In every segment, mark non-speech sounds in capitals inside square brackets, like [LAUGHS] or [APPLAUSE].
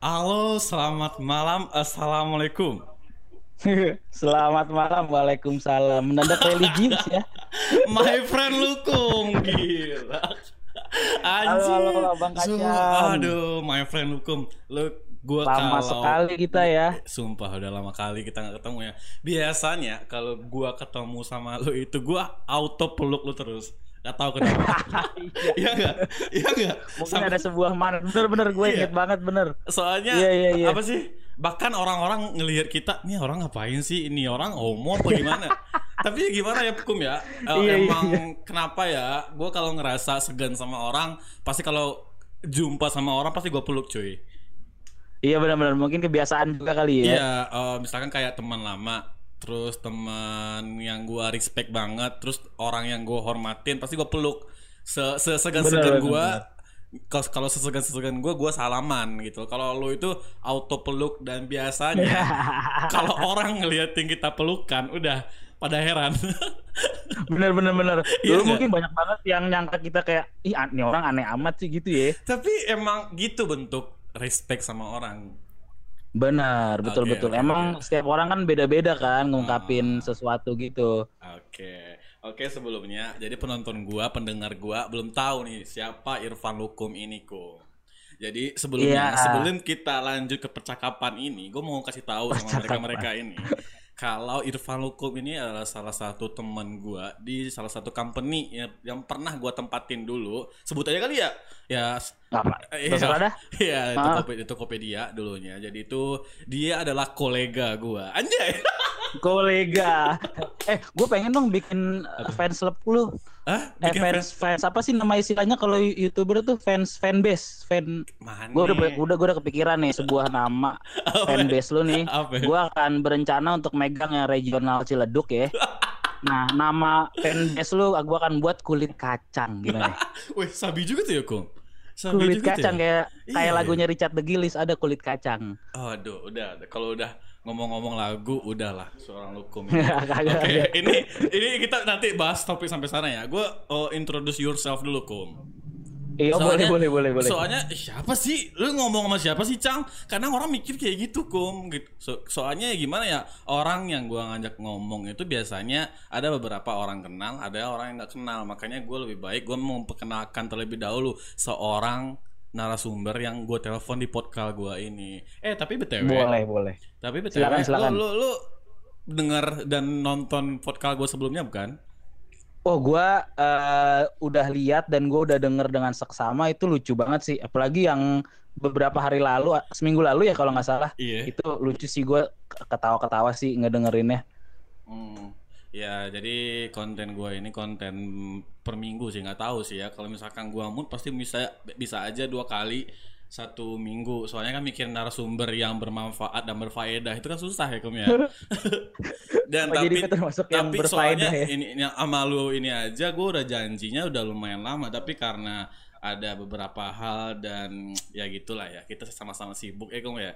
Halo, selamat malam. Assalamualaikum. [LAUGHS] Selamat malam, waalaikumsalam. Mendadak religius ya. [LAUGHS] My friend Lukum, gila. Halo, halo, halo, Bang Kacang. Aduh, my friend Lukum. Lu gua Lama kalau sekali kita ya. Sumpah udah lama kali kita nggak ketemu ya. Biasanya kalau gua ketemu sama lu itu gua auto peluk lu terus. Gak tahu kenapa. [LAUGHS] Iya enggak? Iya enggak? Mungkin ada sebuah mana. Bener-bener gue Iya. inget banget bener. Soalnya Iya, iya, iya. apa sih? Bahkan orang-orang ngelihat kita, nih orang ngapain sih? Ini orang homo apa gimana? [LAUGHS] Tapi gimana ya Kum ya? Eh, Iya, iya, emang iya. kenapa ya? Gue kalau ngerasa segan sama orang, pasti kalau jumpa sama orang pasti gue peluk cuy. Iya benar-benar mungkin kebiasaan juga kali ya. Iya, eh, misalkan kayak teman lama, terus teman yang gue respect banget, terus orang yang gue hormatin, pasti gue peluk. Se Segan-segan Bener, gue, kalau kalau sesegan-sesegan gue, gue salaman gitu. Kalau lu itu auto peluk dan biasanya [LAUGHS] kalau orang ngeliatin kita pelukan, udah pada heran. [LAUGHS] Bener bener bener. Iya Dulu nggak? mungkin banyak banget yang nyangka kita kayak ih ini orang aneh amat sih gitu ya. Tapi emang gitu bentuk respect sama orang. Benar, betul Oke, betul. oke, Emang setiap orang kan beda-beda kan ngungkapin Ah. sesuatu gitu. Oke, oke sebelumnya, jadi penonton gua, pendengar gua belum tahu nih siapa Irfan Lukum ini kok. Jadi sebelumnya, Iya. sebelum kita lanjut ke percakapan ini, gua mau kasih tahu sama mereka-mereka ini, [LAUGHS] kalau Irfan Lukum ini adalah salah satu teman gua di salah satu company yang, yang pernah gua tempatin dulu. Sebut aja kali ya, ya Apa? [LAUGHS] Iya. Dah. Iya, itu Ah. Tokopedia, Tokopedia dulunya. Jadi itu dia adalah kolega gua. Anjay. [LAUGHS] Kolega. eh, gue pengen dong bikin uh, fans club lu. Hah? Eh, Bikin fans, fans apa sih nama istilahnya kalau youtuber tuh fans fanbase, fan. Mana? Gue udah udah gue udah kepikiran nih sebuah nama [LAUGHS] fanbase lu nih. Apa? Gue akan berencana untuk megang yang regional Ciledug ya. [LAUGHS] Nah, nama fanbase lu gue akan buat kulit kacang gimana? [LAUGHS] Wih, sabi juga tuh ya, Kong. Sabi kulit tuh kacang ya? kayak kayak Iya, lagunya Richard The Gillies ada kulit kacang. Aduh, udah. Kalau udah ngomong-ngomong lagu, udahlah seorang lukum. ini. Kagak, Oke, kagak. ini ini kita nanti bahas topik sampai sana ya. Gue oh, introduce yourself dulu, Kum. Iya boleh boleh boleh boleh. Soalnya siapa sih? Lu ngomong sama siapa sih, Cang? Karena orang mikir kayak gitu, Kum. Gitu. So- soalnya ya gimana ya? Orang yang gua ngajak ngomong itu biasanya ada beberapa orang kenal, ada orang yang nggak kenal. Makanya gue lebih baik gue mau memperkenalkan terlebih dahulu seorang narasumber yang gue telepon di podcast gua ini. Eh, tapi BTW. Boleh boleh. Tapi BTW, Silakan, silakan. lu lu, lu dengar dan nonton podcast gue sebelumnya bukan? Oh, gua eh, udah lihat dan gua udah denger dengan seksama itu lucu banget sih. Apalagi yang beberapa hari lalu, seminggu lalu ya kalau nggak salah. Iya. Itu lucu sih gua ketawa-ketawa sih ngedengerinnya. Hmm. Ya, jadi konten gua ini konten per minggu sih nggak tahu sih ya. Kalau misalkan gua mood pasti bisa bisa aja dua kali satu minggu. Soalnya kan mikir narasumber yang bermanfaat dan berfaedah itu kan susah ya kum ya. [LAUGHS] dan Oh, tapi tapi soalnya ya? ini yang sama lu ini aja gua udah janjinya udah lumayan lama tapi karena ada beberapa hal dan ya gitulah ya kita sama-sama sibuk ya kum ya.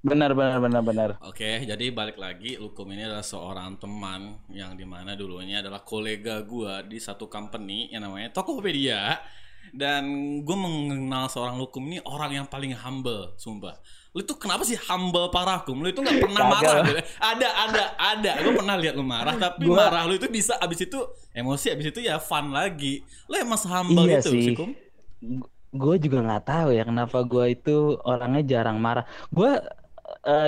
Benar benar benar benar. Oke, jadi balik lagi, Lukum ini adalah seorang teman yang di mana dulunya adalah kolega gua di satu company yang namanya Tokopedia. Dan gue mengenal seorang Lukum ini orang yang paling humble, sumpah. Lu tuh kenapa sih humble parah, Kum? Lu itu nggak pernah marah. gitu. Ada, ada, ada. Gue pernah lihat lu marah, [LAUGHS] tapi Gua- marah lu itu bisa abis itu emosi, abis itu ya fun lagi. Lu emang humble Iya itu sih. sih, Kum? Gue juga nggak tahu ya kenapa gua itu orangnya jarang marah. Gue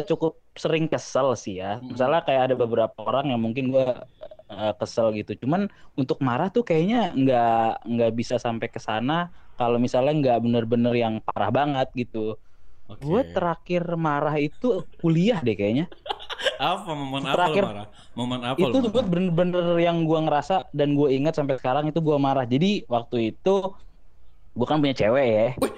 cukup sering kesel sih ya. Hmm. Misalnya kayak ada beberapa orang yang mungkin gua eh, kesel gitu. Cuman untuk marah tuh kayaknya nggak nggak bisa sampai ke sana. Kalau misalnya nggak bener-bener yang parah banget gitu. Oke. Gue terakhir marah itu kuliah deh kayaknya. [LAUGHS] Apa momen apa Terakhir- marah? Momen apa itu lu gue bener-bener yang gua ngerasa dan gue ingat sampai sekarang itu gua marah. Jadi waktu itu gue kan punya cewek ya. Wih,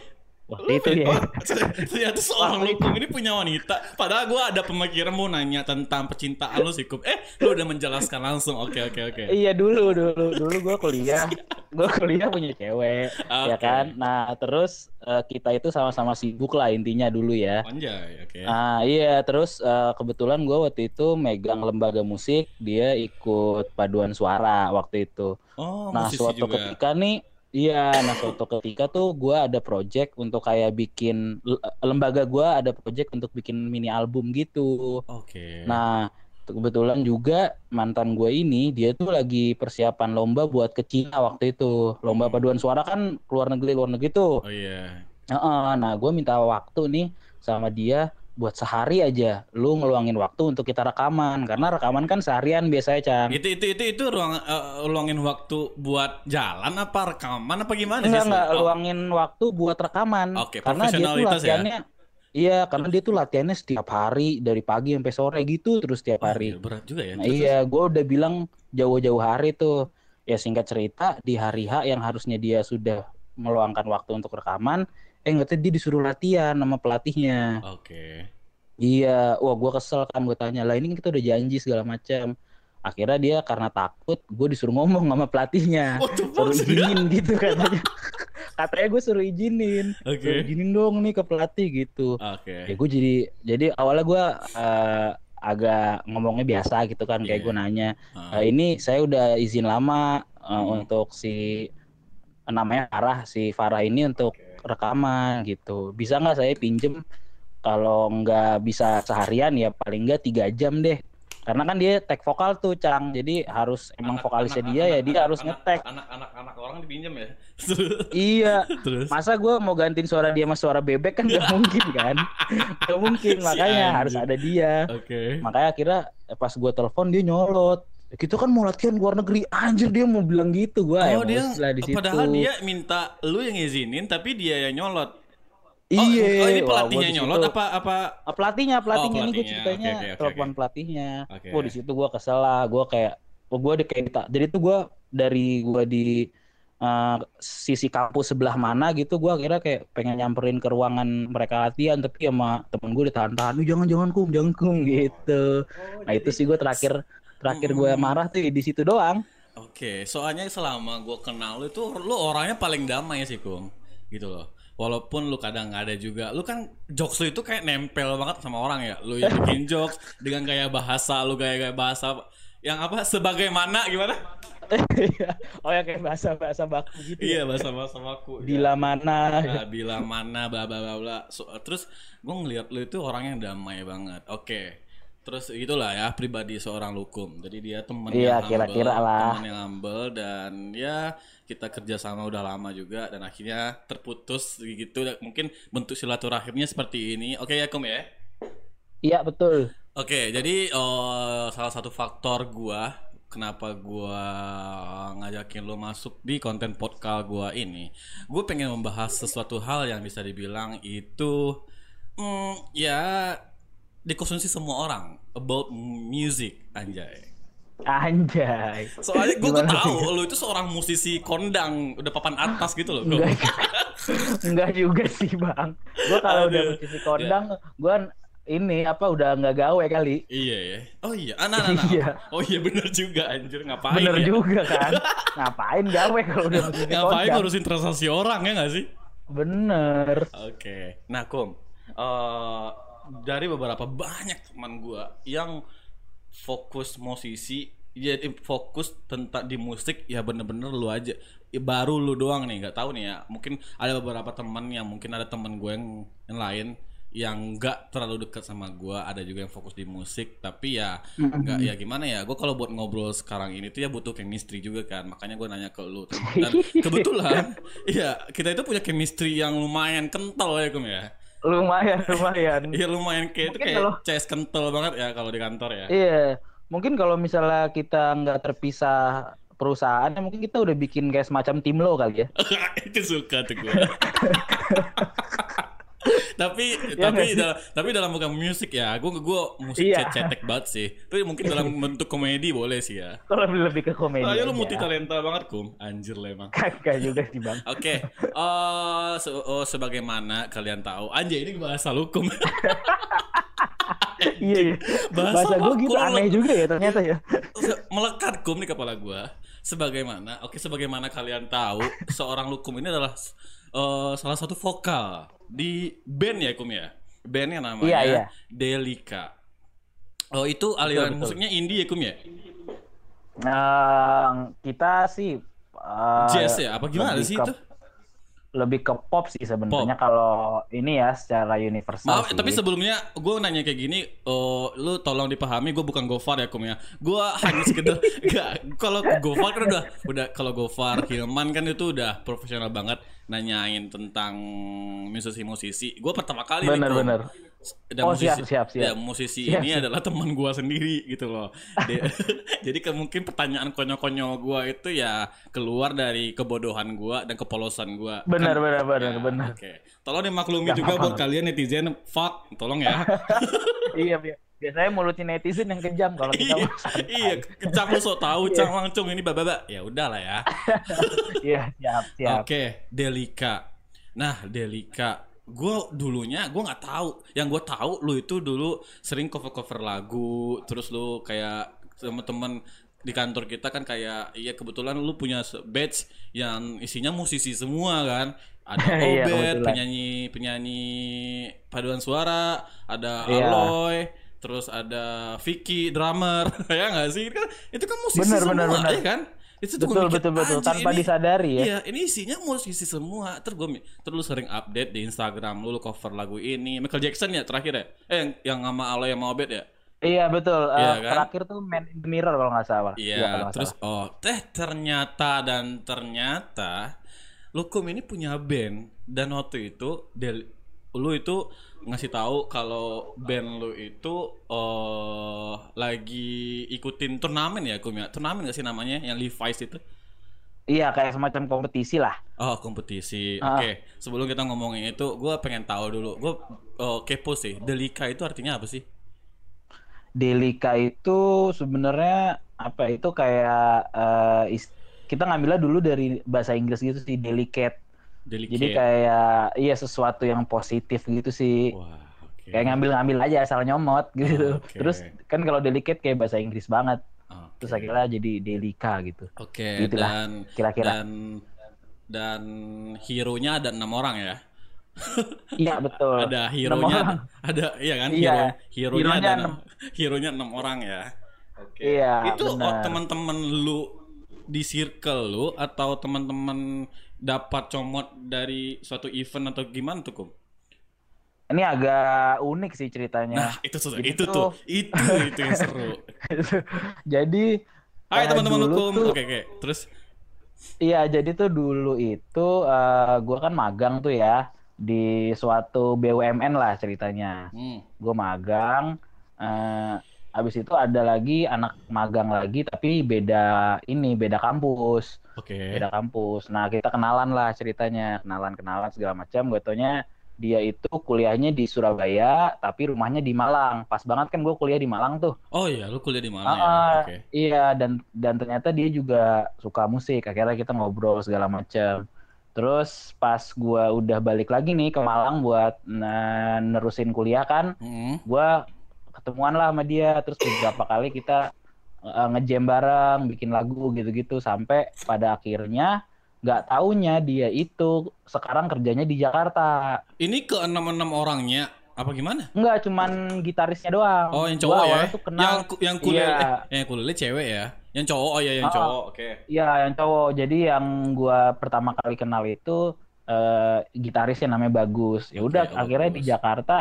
Waktu itu ya. [LAUGHS] Ternyata seorang Lukum ini punya wanita. Padahal gue ada pemikiran mau nanya tentang percintaan lu sih. Eh, lu udah menjelaskan langsung. Oke, oke, oke. Iya dulu dulu dulu gue kuliah [LAUGHS] gue kuliah punya cewek ya Oke. kan nah terus eh, kita itu sama-sama sibuk lah intinya dulu ya Anjay, oke. ah iya terus eh, kebetulan gue waktu itu megang lembaga musik dia ikut paduan suara waktu itu Oh, nah suatu juga. ketika nih Iya, nah suatu ketika tuh gue ada project untuk kayak bikin lembaga gue ada project untuk bikin mini album gitu. Oke. Nah, kebetulan juga mantan gue ini dia tuh lagi persiapan lomba buat ke Cina waktu itu. Lomba Hmm. paduan suara kan luar negeri luar negeri tuh. Oh iya. Heeh, nah, gue minta waktu nih sama dia buat sehari aja. Lu ngeluangin waktu untuk kita rekaman karena rekaman kan seharian biasanya, Cang. Itu itu itu itu ruang eh, luangin waktu buat jalan apa rekaman apa gimana sih? Enggak, enggak, Oh, luangin waktu buat rekaman. Oke, karena dia tuh ya? latihannya Iya, karena dia tuh latihannya setiap hari dari pagi sampai sore gitu terus setiap hari. gila, berat juga ya. Nah, Terus, iya, gue udah bilang jauh-jauh hari tuh. Ya singkat cerita di hari H yang harusnya dia sudah meluangkan waktu untuk rekaman, eh nggak tahu dia disuruh latihan sama pelatihnya. Oke. Iya, wah gue kesel kan gue tanya lah ini kita udah janji segala macam. Akhirnya dia karena takut, gue disuruh ngomong sama pelatihnya, [LAUGHS] the suruh izinin gitu katanya. [LAUGHS] katanya gue suruh izinin, suruh izinin dong nih ke pelatih gitu. Oke. Ya gue jadi, jadi awalnya gue eh, agak ngomongnya biasa gitu kan, kayak Iya. gue nanya, Ah, "Eh, ini saya udah izin lama eh, Hmm. untuk si namanya Farah, si Farah ini untuk. Rekaman gitu. Bisa nggak saya pinjem kalau nggak bisa seharian ya paling nggak tiga jam deh. Karena kan dia tag vokal tuh Cang, jadi harus emang anak- vokalisnya anak- dia ya anak- dia anak- harus anak- ngetek. Anak-anak anak orang dipinjam ya. [LAUGHS] Iya, Terus. masa gue mau gantiin suara dia sama suara bebek kan nggak [LAUGHS] mungkin kan? Nggak mungkin, Si makanya anjing. harus ada dia. Oke. Makanya akhirnya pas gue telepon dia nyolot. Kita kan mau latihan luar negeri, anjir dia mau bilang gitu gue Oh dia, emosi lah di situ. padahal dia minta lu yang ngizinin, tapi dia yang nyolot. Oh, Iya. oh, ini wah, pelatihnya gua di nyolot apa apa? Ah, pelatihnya pelatihnya ini gue ceritanya oke, oke, telepon oke. pelatihnya Oke. Wah di situ gue kesel lah gue kayak oh, gue di kayak kita jadi tuh gue dari gue di eh, sisi kampus sebelah mana gitu gue akhirnya kayak pengen nyamperin ke ruangan mereka latihan tapi sama temen gue ditahan-tahan "Ih, jangan jangan kum jangan kum gitu nah itu sih gue terakhir terakhir gue marah tuh di situ doang Oke, soalnya selama gue kenal lu itu lu orangnya paling damai sih, Kum. Gitu loh. Walaupun lu kadang nggak ada juga, lu kan jokes lu itu kayak nempel banget sama orang ya. Lu yang bikin jokes dengan gaya bahasa lu gaya-gaya bahasa yang apa sebagaimana gimana? oh ya kayak bahasa bahasa baku gitu Iya, bahasa bahasa aku. bila mana Nah, bila mana bla bla bla bla. So, terus gue ngeliat lu itu orang yang damai banget. Oke. Terus gitulah ya pribadi seorang lukum. Jadi dia temen Iya, yang kira-kira humble, lah. temen yang humble dan ya kita kerja sama udah lama juga dan akhirnya terputus gitu. Mungkin bentuk silaturahimnya seperti ini. Oke ya Kum ya. iya betul Oke, jadi eh, salah satu faktor gua kenapa gua ngajakin lo masuk di konten podcast gua ini, gue pengen membahas sesuatu hal yang bisa dibilang itu hmm, ya dikonsumsi semua orang about music anjay. anjay Soalnya gue Gimana tahu lo itu seorang musisi kondang udah papan atas gitu loh. Enggak, enggak juga sih bang. Gue kalau udah musisi kondang, gue ini apa udah nggak gawe kali. Iya ya. Oh iya, anak anak. Iya. Oh iya bener juga anjir ngapain Bener ya? juga kan. [LAUGHS] Ngapain gawe kalau udah Ngapain ngurusin transaksi orang ya nggak sih? Bener. Oke. Nah, Kum, eh, dari beberapa banyak teman gua yang fokus musisi, jadi fokus tentang di musik ya bener-bener lu aja. Ya, baru lu doang nih, nggak tahu nih ya. Mungkin ada beberapa teman yang mungkin ada teman gue yang yang lain yang nggak terlalu dekat sama gua ada juga yang fokus di musik tapi ya nggak ya gimana ya gue kalau buat ngobrol sekarang ini tuh ya butuh chemistry juga kan makanya gue nanya ke lu dan [LAUGHS] kebetulan iya kita itu punya chemistry yang lumayan kental ya kum ya Lumayan, lumayan. [LAUGHS] Iya lumayan kayak itu kayak kalau- CS kental banget ya kalau di kantor ya. Iya. Mungkin kalau misalnya kita nggak terpisah perusahaan, ya mungkin kita udah bikin kayak semacam tim lo kali ya. [LAUGHS] itu suka tuh gue. Tapi Ya tapi sih? dalam tapi dalam bukan musik ya, gue gue musik Iya. cetek banget sih. Tapi mungkin dalam [LAUGHS] bentuk komedi boleh sih ya. Kalau lebih ke komedi. Soalnya lu aja. multi talenta banget kum, anjir lah emang. Kagak juga sih bang. [LAUGHS] Oke, eh se- oh, sebagaimana kalian tahu, anjay ini bahasa lukum. [LAUGHS] iya, iya. Bahasa Bahasa gue gitu aneh juga ya ternyata ya. melekat kum di kepala gua sebagaimana oke sebagaimana kalian tahu seorang lukum ini adalah eh, salah satu vokal di band ya kum ya bandnya namanya Iya, iya. Delika oh itu aliran betul. musiknya indie ya kum ya Nah, kita sih eh, Jazz ya? Apa gimana sih itu? Lebih ke pop sih sebenarnya kalau ini ya secara universal Maaf, sih. tapi sebelumnya gue nanya kayak gini, oh, lu tolong dipahami, gue bukan Gofar ya, kum ya. Gue [LAUGHS] hanya sekedar, [LAUGHS] gak, kalau Gofar kan udah, udah kalau Gofar, Hilman kan itu udah profesional banget nanyain tentang musisi-musisi. Gue pertama kali nih, Kum. Dan Oh, siap, siap, siap. ya, musisi Siap, ini siap. adalah teman gua sendiri gitu loh. Dia- [LAUGHS] jadi ke, mungkin pertanyaan konyol-konyol gua itu ya keluar dari kebodohan gua dan kepolosan gua. Bener, Kan- bener, bener, Ya, bener. Oke. Tolong dimaklumi juga buat kalian netizen, fuck, tolong ya. [LAUGHS] iya, bi- biasanya mulutnya netizen yang kejam kalau kita iya, iya, kecang lu sok tahu, [LAUGHS] cang langsung ini bababa. Ya udahlah ya. Iya, siap, siap. Oke, Delika. Nah, Delika, gue dulunya gue nggak tahu. Yang gue tahu lu itu dulu sering cover-cover lagu, terus lu kayak teman-teman di kantor kita kan kayak iya kebetulan lu punya batch yang isinya musisi semua kan. Ada [LAUGHS] Iya, Obet, kebetulan. penyanyi penyanyi paduan suara, ada Iya. Aloy, terus ada Vicky drummer, [LAUGHS] ya nggak sih? Kan itu kan musisi Bener, semua, bener, bener. ya kan? Itu tuh Betul, mikir, betul, betul. "Anjir, Tanpa ini- disadari ya. Iya, ini isinya musisi semua. Terus gue terus lu sering update di Instagram lu, lu cover lagu ini. Michael Jackson ya terakhir ya? Eh yang, yang sama Aloy yang mau Obet ya? Iya, betul. Eh, Iya, kan? Terakhir tuh Man in the Mirror kalau nggak salah. Iya, nggak terus salah. oh, teh ternyata dan ternyata Lukum ini punya band dan waktu itu del, lu itu ngasih tahu kalau band lu itu eh lagi ikutin turnamen ya, Kum ya? Turnamen gak sih namanya yang Levi's itu? Iya, kayak semacam kompetisi lah. Oh kompetisi, Ah. oke. Sebelum kita ngomongin itu, gue pengen tahu dulu. Gue kepo sih. Delika itu artinya apa sih? Delika itu sebenarnya apa itu kayak eh, is- kita ngambilnya dulu dari bahasa Inggris gitu sih delicate. Delicate. Jadi kayak iya sesuatu yang positif gitu sih. Wah, oke. Kayak ngambil-ngambil aja asal nyomot gitu. Oke. Terus kan kalau delicate kayak bahasa Inggris banget. Oke. Terus akhirnya jadi delika gitu. Oke. Gitulah, Dan kira-kira. dan dan hero-nya ada enam orang ya. [LAUGHS] Iya betul. Ada hero-nya, ada iya kan? Iya. Hero, hero-nya Hero-nya ada enam. hero-nya enam orang ya. Oke. Iya, Itu oh, teman-teman lu di circle lu atau teman-teman dapat comot dari suatu event atau gimana tuh, Kum? Ini agak unik sih ceritanya. Nah, itu tuh, Jadi itu tuh- itu itu yang seru. [LAUGHS] Jadi Hai eh, teman-teman hukum. Oke, oke. Terus Iya, jadi tuh dulu itu eh, gua kan magang tuh ya di suatu BUMN lah ceritanya. hmm, Gue magang, eh, habis itu ada lagi anak magang lagi tapi beda ini beda kampus, oke. beda kampus. Nah kita kenalan lah ceritanya, kenalan-kenalan segala macam. Gue taunya dia itu kuliahnya di Surabaya tapi rumahnya di Malang. Pas banget kan gue kuliah di Malang tuh. Oh iya, lu kuliah di mana ya? Ah, Oke. Iya dan dan ternyata dia juga suka musik. Akhirnya kita ngobrol segala macam. Terus pas gua udah balik lagi nih ke Malang buat nerusin kuliah kan, Hmm. gua ketemuan lah sama dia. Terus beberapa kali kita eh, ngejam bareng, bikin lagu gitu-gitu sampai pada akhirnya nggak taunya dia itu sekarang kerjanya di Jakarta. Ini ke enam-enam orangnya apa gimana? Enggak cuman gitarisnya doang. Oh, yang Gua cowok ya? tuh kenal. Yang yang kuliah Iya. eh, yang kuliah cewek ya? Yang cowok oh ya yang Ah. cowok. Oke. Iya, yang cowok. Jadi yang gua pertama kali kenal itu eh gitarisnya namanya Bagus. Ya udah, oh, akhirnya di Bagus. Jakarta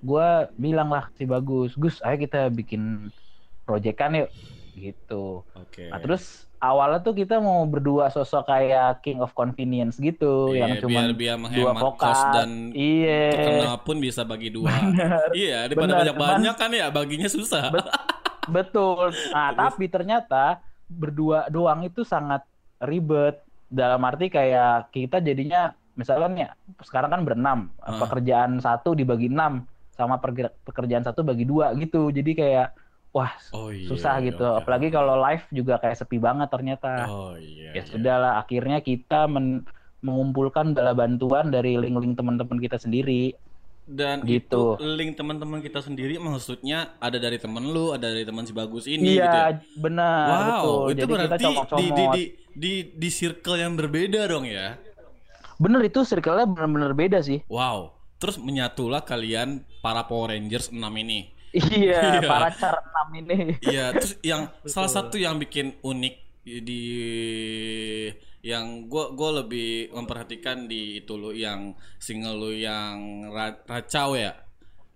gua bilang lah si Bagus, Gus, ayo kita bikin proyekan yuk, gitu. Oke. Nah, terus awalnya tuh kita mau berdua sosok kayak King of Convenience gitu, Iya, yang cuma biar biar dua menghemat vokal. kos dan iya, terkenal pun bisa bagi dua. iya, daripada banyak-banyak kan ya baginya susah. betul. [LAUGHS] Nah, tapi ternyata berdua doang itu sangat ribet. Dalam arti kayak kita jadinya misalnya sekarang kan berenam, Ah. pekerjaan satu dibagi enam sama pekerjaan satu bagi dua gitu. Jadi kayak wah Oh iya. susah iya, gitu. oke. Apalagi kalau live juga kayak sepi banget ternyata. Oh iya. ya iya. sudahlah, akhirnya kita men- mengumpulkan bala bantuan dari link-link teman-teman kita sendiri. Dan Gitu. itu link teman-teman kita sendiri maksudnya ada dari temen lu, ada dari teman si bagus ini gitu ya. Iya, benar, Wow, betul. itu Jadi kita berarti di, comot-comot. di di di di circle yang berbeda dong ya. Bener itu circle-nya bener-bener beda sih. Wow. Terus menyatulah kalian para Power Rangers 6 ini. Iya, [LAUGHS] Iya. para cara enam ini. Iya, terus yang [LAUGHS] salah satu yang bikin unik di yang gua gua lebih memperhatikan di itu lu yang single lu yang Ra- Racau ya.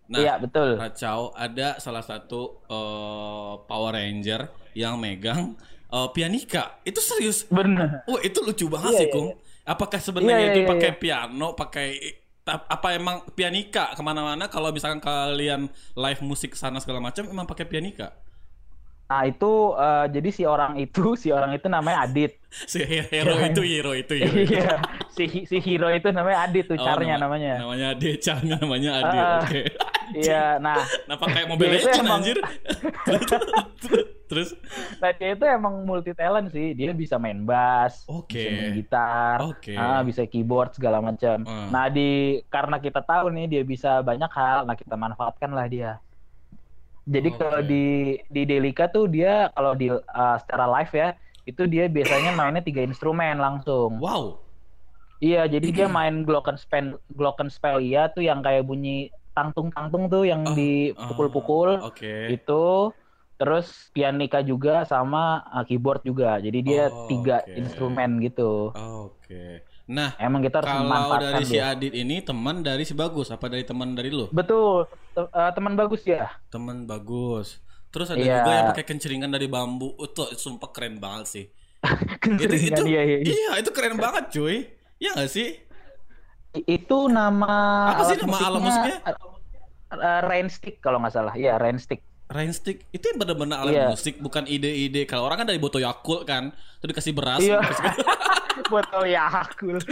Nah, Iya, betul. Racau ada salah satu eh, Power Ranger yang megang eh, pianika. Itu serius. Bener. Wah, itu lucu banget Iya, sih, iya, Kung. Apakah sebenarnya Iya, iya, itu iya, pakai iya. piano, pakai apa emang pianika ke mana-mana? Kalau misalkan kalian live musik sana segala macam, emang pakai pianika? Nah itu eh, jadi si orang itu [LAUGHS] si orang itu namanya Adit. [LAUGHS] Si hero itu hero itu hero. [LAUGHS] itu. Iya. si si hero itu namanya Adit tuh Oh, carnya nama- namanya. Namanya Ade, caranya namanya Ade. Ah, Oke. Iya. Nah Nah, pakai Mobile Dia itu emang- anjir. Terus Nah dia itu emang multi talent sih. Dia bisa main bass, Oke. bisa main gitar, Oke. ah, bisa keyboard segala macam. Hmm. Nah di karena kita tahu nih dia bisa banyak hal, nah kita manfaatkan lah dia. Jadi Oke. kalau di di Delica tuh dia kalau di uh, secara live ya itu dia biasanya mainnya tiga instrumen langsung. wow. Iya, jadi dia [CLEARS THROAT] main glockenspiel glockenspiel tuh yang kayak bunyi tangtung-tangtung tuh yang Oh, dipukul-pukul Oke. itu terus pianika juga sama uh, keyboard juga jadi dia Oh, tiga oke. instrumen gitu Oke. Nah, emang kita harus kalau dari si Adit ini teman dari si Bagus apa dari teman dari lu? betul uh, teman bagus ya Teman Bagus. Terus ada Iya. juga yang pakai kenceringan dari bambu. Itu sumpah keren banget sih. [LAUGHS] Itu Kenceringan itu dia, iya. iya, itu keren banget, cuy. Iya gak sih? itu nama Apa sih nama alat musiknya uh, rain stick kalau nggak salah ya rain stick Rain stick itu yang benar-benar alat Iya. musik, bukan ide-ide. Kalau orang kan dari botol Yakult kan, terus dikasih beras. iya terus- botol Yakult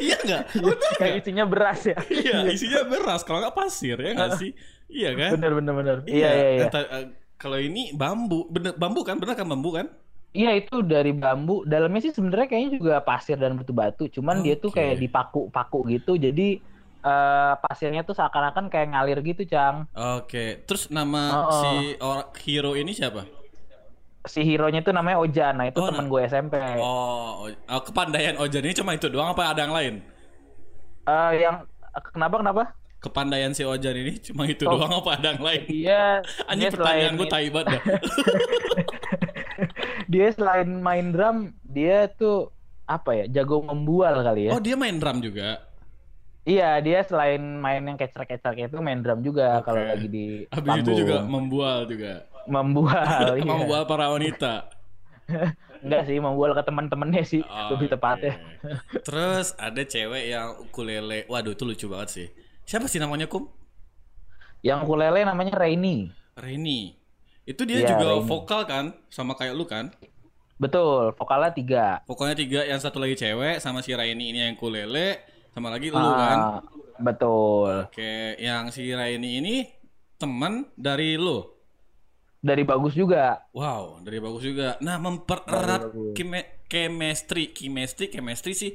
iya nggak? Bener yang isinya beras ya Iya, isinya beras. Kalau nggak pasir ya nggak sih? Iya kan? bener bener bener iya iya iya eh, kalau ini bambu, bener bambu kan? Bener kan bambu kan? Iya itu dari bambu. Dalamnya sih sebenarnya kayaknya juga pasir dan batu-batu. Cuman dia tuh kayak dipaku-paku gitu. Jadi eh, pasirnya tuh seakan-akan kayak ngalir gitu, Cang. Oke. Terus nama Oh, oh. si orang hero ini siapa? Si hero-nya tuh namanya Ojan. Nah, itu Oh, temen gue SMP. Eh, Oh, oh, kepandaian Ojan ini cuma itu doang apa ada yang lain? yang kenapa kenapa? Kepandaian si Ojan ini cuma itu Oh. doang apa ada yang lain? [LAUGHS] Anjing dia pertanyaan gue tai banget [LAUGHS] dia selain main drum, dia tuh apa ya? Jago membual kali ya. Oh, dia main drum juga. Iya, dia selain main yang kecer-kecer itu main drum juga Oke. kalau lagi di Habis itu juga membual juga. membual. [LAUGHS] iya. Membual para wanita. [LAUGHS] Enggak sih, membual ke teman-temannya sih [LAUGHS] lebih Oke. tepatnya. Terus ada cewek yang ukulele. Waduh, itu lucu banget sih. Siapa sih namanya, Kum? Yang ukulele namanya Rainy. Reni. Itu dia Iya, juga Reni. vokal kan? Sama kayak lu kan? Betul, vokalnya tiga. Pokoknya tiga, yang satu lagi cewek, sama si Raini ini yang ukulele, sama lagi lu kan? Ah, betul. Oke, yang si Raini ini teman dari lu. Dari bagus juga. Wow, dari bagus juga. Nah, mempererat kime- chemistry, chemistry, chemistry sih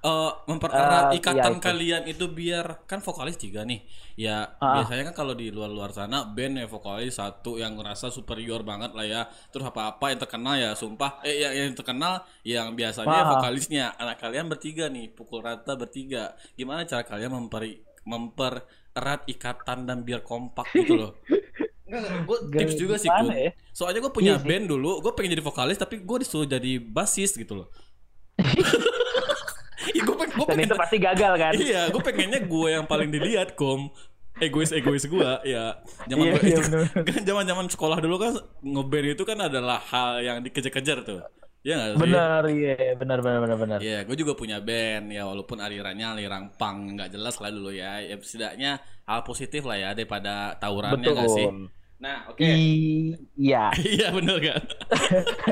eh, mempererat Eh, ikatan iya, itu. kalian itu biar kan vokalis tiga nih. Ya, Ah. biasanya kan kalau di luar-luar sana band ya vokalis satu yang ngerasa superior banget lah ya. Terus apa-apa yang terkenal ya sumpah eh yang, yang terkenal yang biasanya Ah. vokalisnya. Anak kalian bertiga nih, pukul rata bertiga. Gimana cara kalian memperi mempererat ikatan dan biar kompak gitu loh. [LAUGHS] Gue tips juga sih, Kum. ya? Soalnya gue punya Iya band dulu, gue pengen jadi vokalis tapi gue disuruh jadi basis gitu loh. [LAUGHS] [LAUGHS] Iya, gue pengen, gue Dan pengen, itu pasti gagal kan? iya, gue pengennya gue yang paling dilihat, kom. Egois egois gue, ya. Zaman Iya, gua iya, itu, [LAUGHS] kan zaman zaman sekolah dulu kan ngeband itu kan adalah hal yang dikejar-kejar tuh. Iya nggak sih? Bener, iya, bener, bener, bener, bener. Iya, gue juga punya band ya walaupun alirannya aliran pang nggak jelas lah dulu ya. Ya setidaknya hal positif lah ya daripada tawurannya Betul. nggak sih? Nah, oke. Iya, [LAUGHS] Iya bener kan?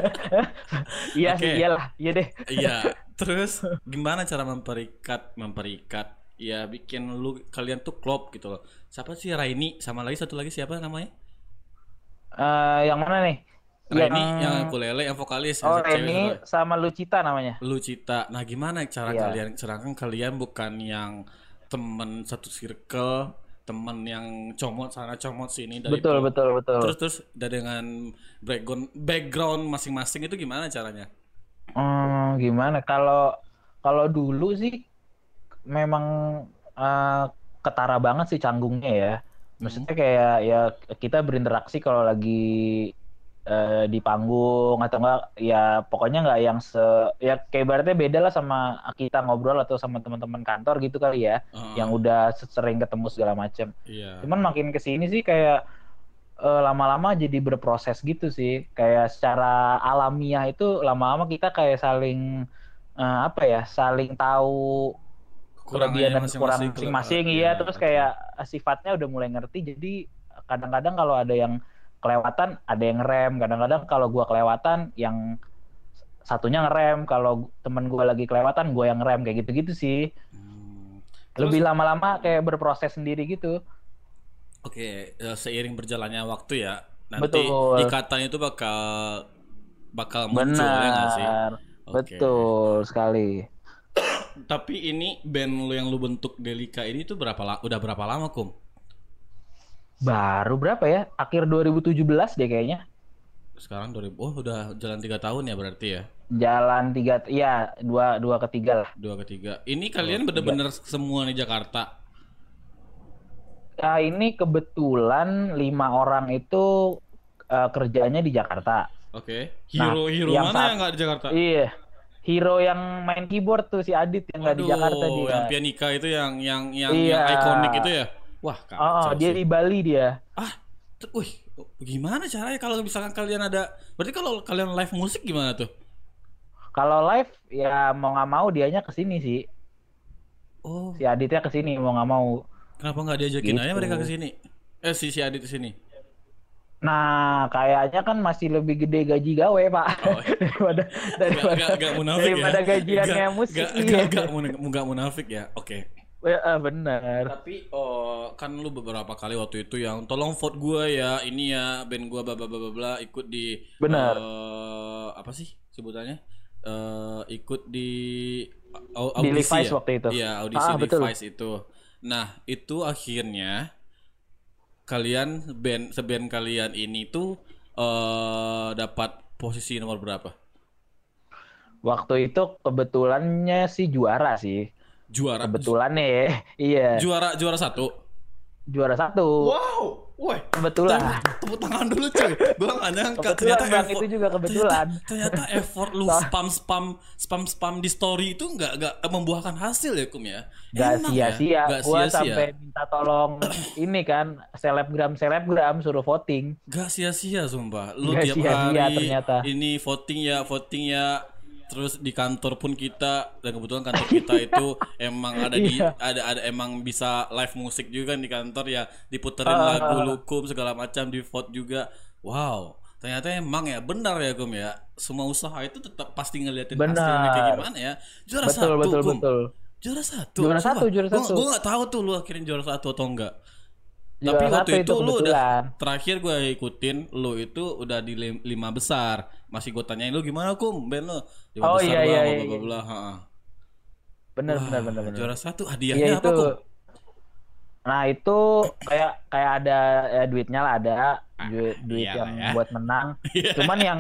[LAUGHS] iya sih, iyalah, iya deh. Iya. [LAUGHS] Terus gimana cara memperikat memperikat ya bikin lu kalian tuh klop gitu loh. Siapa sih Raini sama lagi satu lagi siapa namanya? Eh, yang mana nih? Raini yang ukulele yang vokalis yang Oh, cewek ini satu. sama Lucita namanya. Lu Cita. Nah, gimana cara Iya. kalian sedangkan kalian bukan yang temen satu circle, temen yang comot sana comot sini dari Betul, betul, betul. Terus terus dengan background background masing-masing itu gimana caranya? Hmm, gimana? Kalau kalau dulu sih memang eh, ketara banget sih canggungnya ya. Maksudnya kayak ya kita berinteraksi kalau lagi eh, di panggung atau enggak ya pokoknya nggak yang se ya kayak ibaratnya beda lah sama kita ngobrol atau sama teman-teman kantor gitu kali ya Heeh. yang udah sering ketemu segala macam. Iya. Cuman makin ke sini sih kayak eh, lama-lama jadi berproses gitu sih. Kayak secara alamiah itu lama-lama kita kayak saling eh, apa ya, saling tahu kelebihan dan kekurangan masing-masing iya terus kayak sifatnya udah mulai ngerti jadi kadang-kadang kalau ada yang kelewatan ada yang ngerem kadang-kadang kalau gua kelewatan yang satunya ngerem kalau temen gua lagi kelewatan gua yang ngerem kayak gitu-gitu sih Hmm. Terus- lebih lama-lama kayak berproses sendiri gitu Oke, eh, seiring berjalannya waktu ya, nanti Betul. ikatan itu bakal bakal muncul ya sih? Oke. betul sekali Tapi ini band lu yang lu bentuk Delika ini tuh berapa la- udah berapa lama kum? Baru berapa ya akhir 2017 deh kayaknya Sekarang 2000, oh udah jalan tiga tahun ya berarti ya, jalan tiga ya dua dua ketiga lah dua ketiga. Ini kalian bener-bener semua di Jakarta. Nah, ini kebetulan lima orang itu eh, kerjanya di Jakarta. Oke, hero hero yang mana saat- yang nggak di Jakarta? Iya. Hero yang main keyboard tuh si Adit yang nggak di Jakarta dia. yang pianika itu yang yang yang, Iya. yang ikonik itu ya. Wah, kacau Oh, dia sih. di Bali dia. Ah, wih, gimana caranya kalau misalkan kalian ada berarti kalau kalian live musik gimana tuh? Kalau live ya mau nggak mau dianya ke sini sih. Oh, Si Aditnya ke sini mau nggak mau. kenapa nggak diajakin aja Gitu. mereka ke sini? Eh si si Adit ke sini. Nah, kayaknya kan masih lebih gede gaji gawe, Pak. Oh, [LAUGHS] daripada Gak, daripada, gak, gak munafik daripada ya. gajiannya Gak- musik. Gak, iya. gak, gak, mun- gak munafik ya. Oke. Ya, eh, bener. Tapi oh, kan lu beberapa kali waktu itu yang tolong vote gua ya, ini ya band gua bla bla bla bla ikut di Benar. eh, apa sih sebutannya? Eh, ikut di Di audisi Levi's ya? waktu itu. Iya, audisi Ah. Levi's itu. Nah, itu akhirnya kalian band seband kalian ini tuh eh dapat posisi nomor berapa? Waktu itu kebetulannya sih juara sih. Juara. Kebetulannya ya. [LAUGHS] Iya, Juara juara satu. juara satu. Wow, woi. Kebetulan. Tepuk tangan dulu cuy. Gua gak nyangka Kebetulan ternyata Bang, effort, itu juga kebetulan. Ternyata, ternyata [LAUGHS] effort lu spam spam spam spam di story itu nggak nggak membuahkan hasil ya kum ya. Gak ya? sia-sia. Nggak Gua sia-sia. sampai minta tolong [CLEARS THROAT] ini kan selebgram selebgram suruh voting. Gak sia-sia sumpah. Lu Nggak tiap sia-sia hari ternyata. ini voting ya, voting ya. Terus di kantor pun kita dan kebetulan kantor [LAUGHS] kita itu emang ada di Iya. ada ada emang bisa live musik juga di kantor ya, diputerin Ah, lagu lukum segala macam di vote juga. Wow. Ternyata emang ya benar ya Kum ya. Semua usaha itu tetap pasti ngeliatin Benar. hasilnya kayak gimana ya. Juara Betul satu betul Kum. betul. Juara satu. Juara satu, Sumpah. juara Gua- satu. Gua gak tahu tuh lu akhirnya juara satu atau enggak. Juara Tapi satu waktu itu itu, lu udah terakhir gue ikutin lu itu udah di lim- lima besar. Masih gue tanyain lu gimana kum band lu lima Oh, besar iya, bang, iya, bla iya, bla iya. bla. Bener Wah, bener bener. Juara satu Iya hadiahnya apa itu. kum? Nah itu kayak kayak ada ya, duitnya lah ada duit duit iyalah yang ya. buat menang. Iya. [LAUGHS] Cuman yang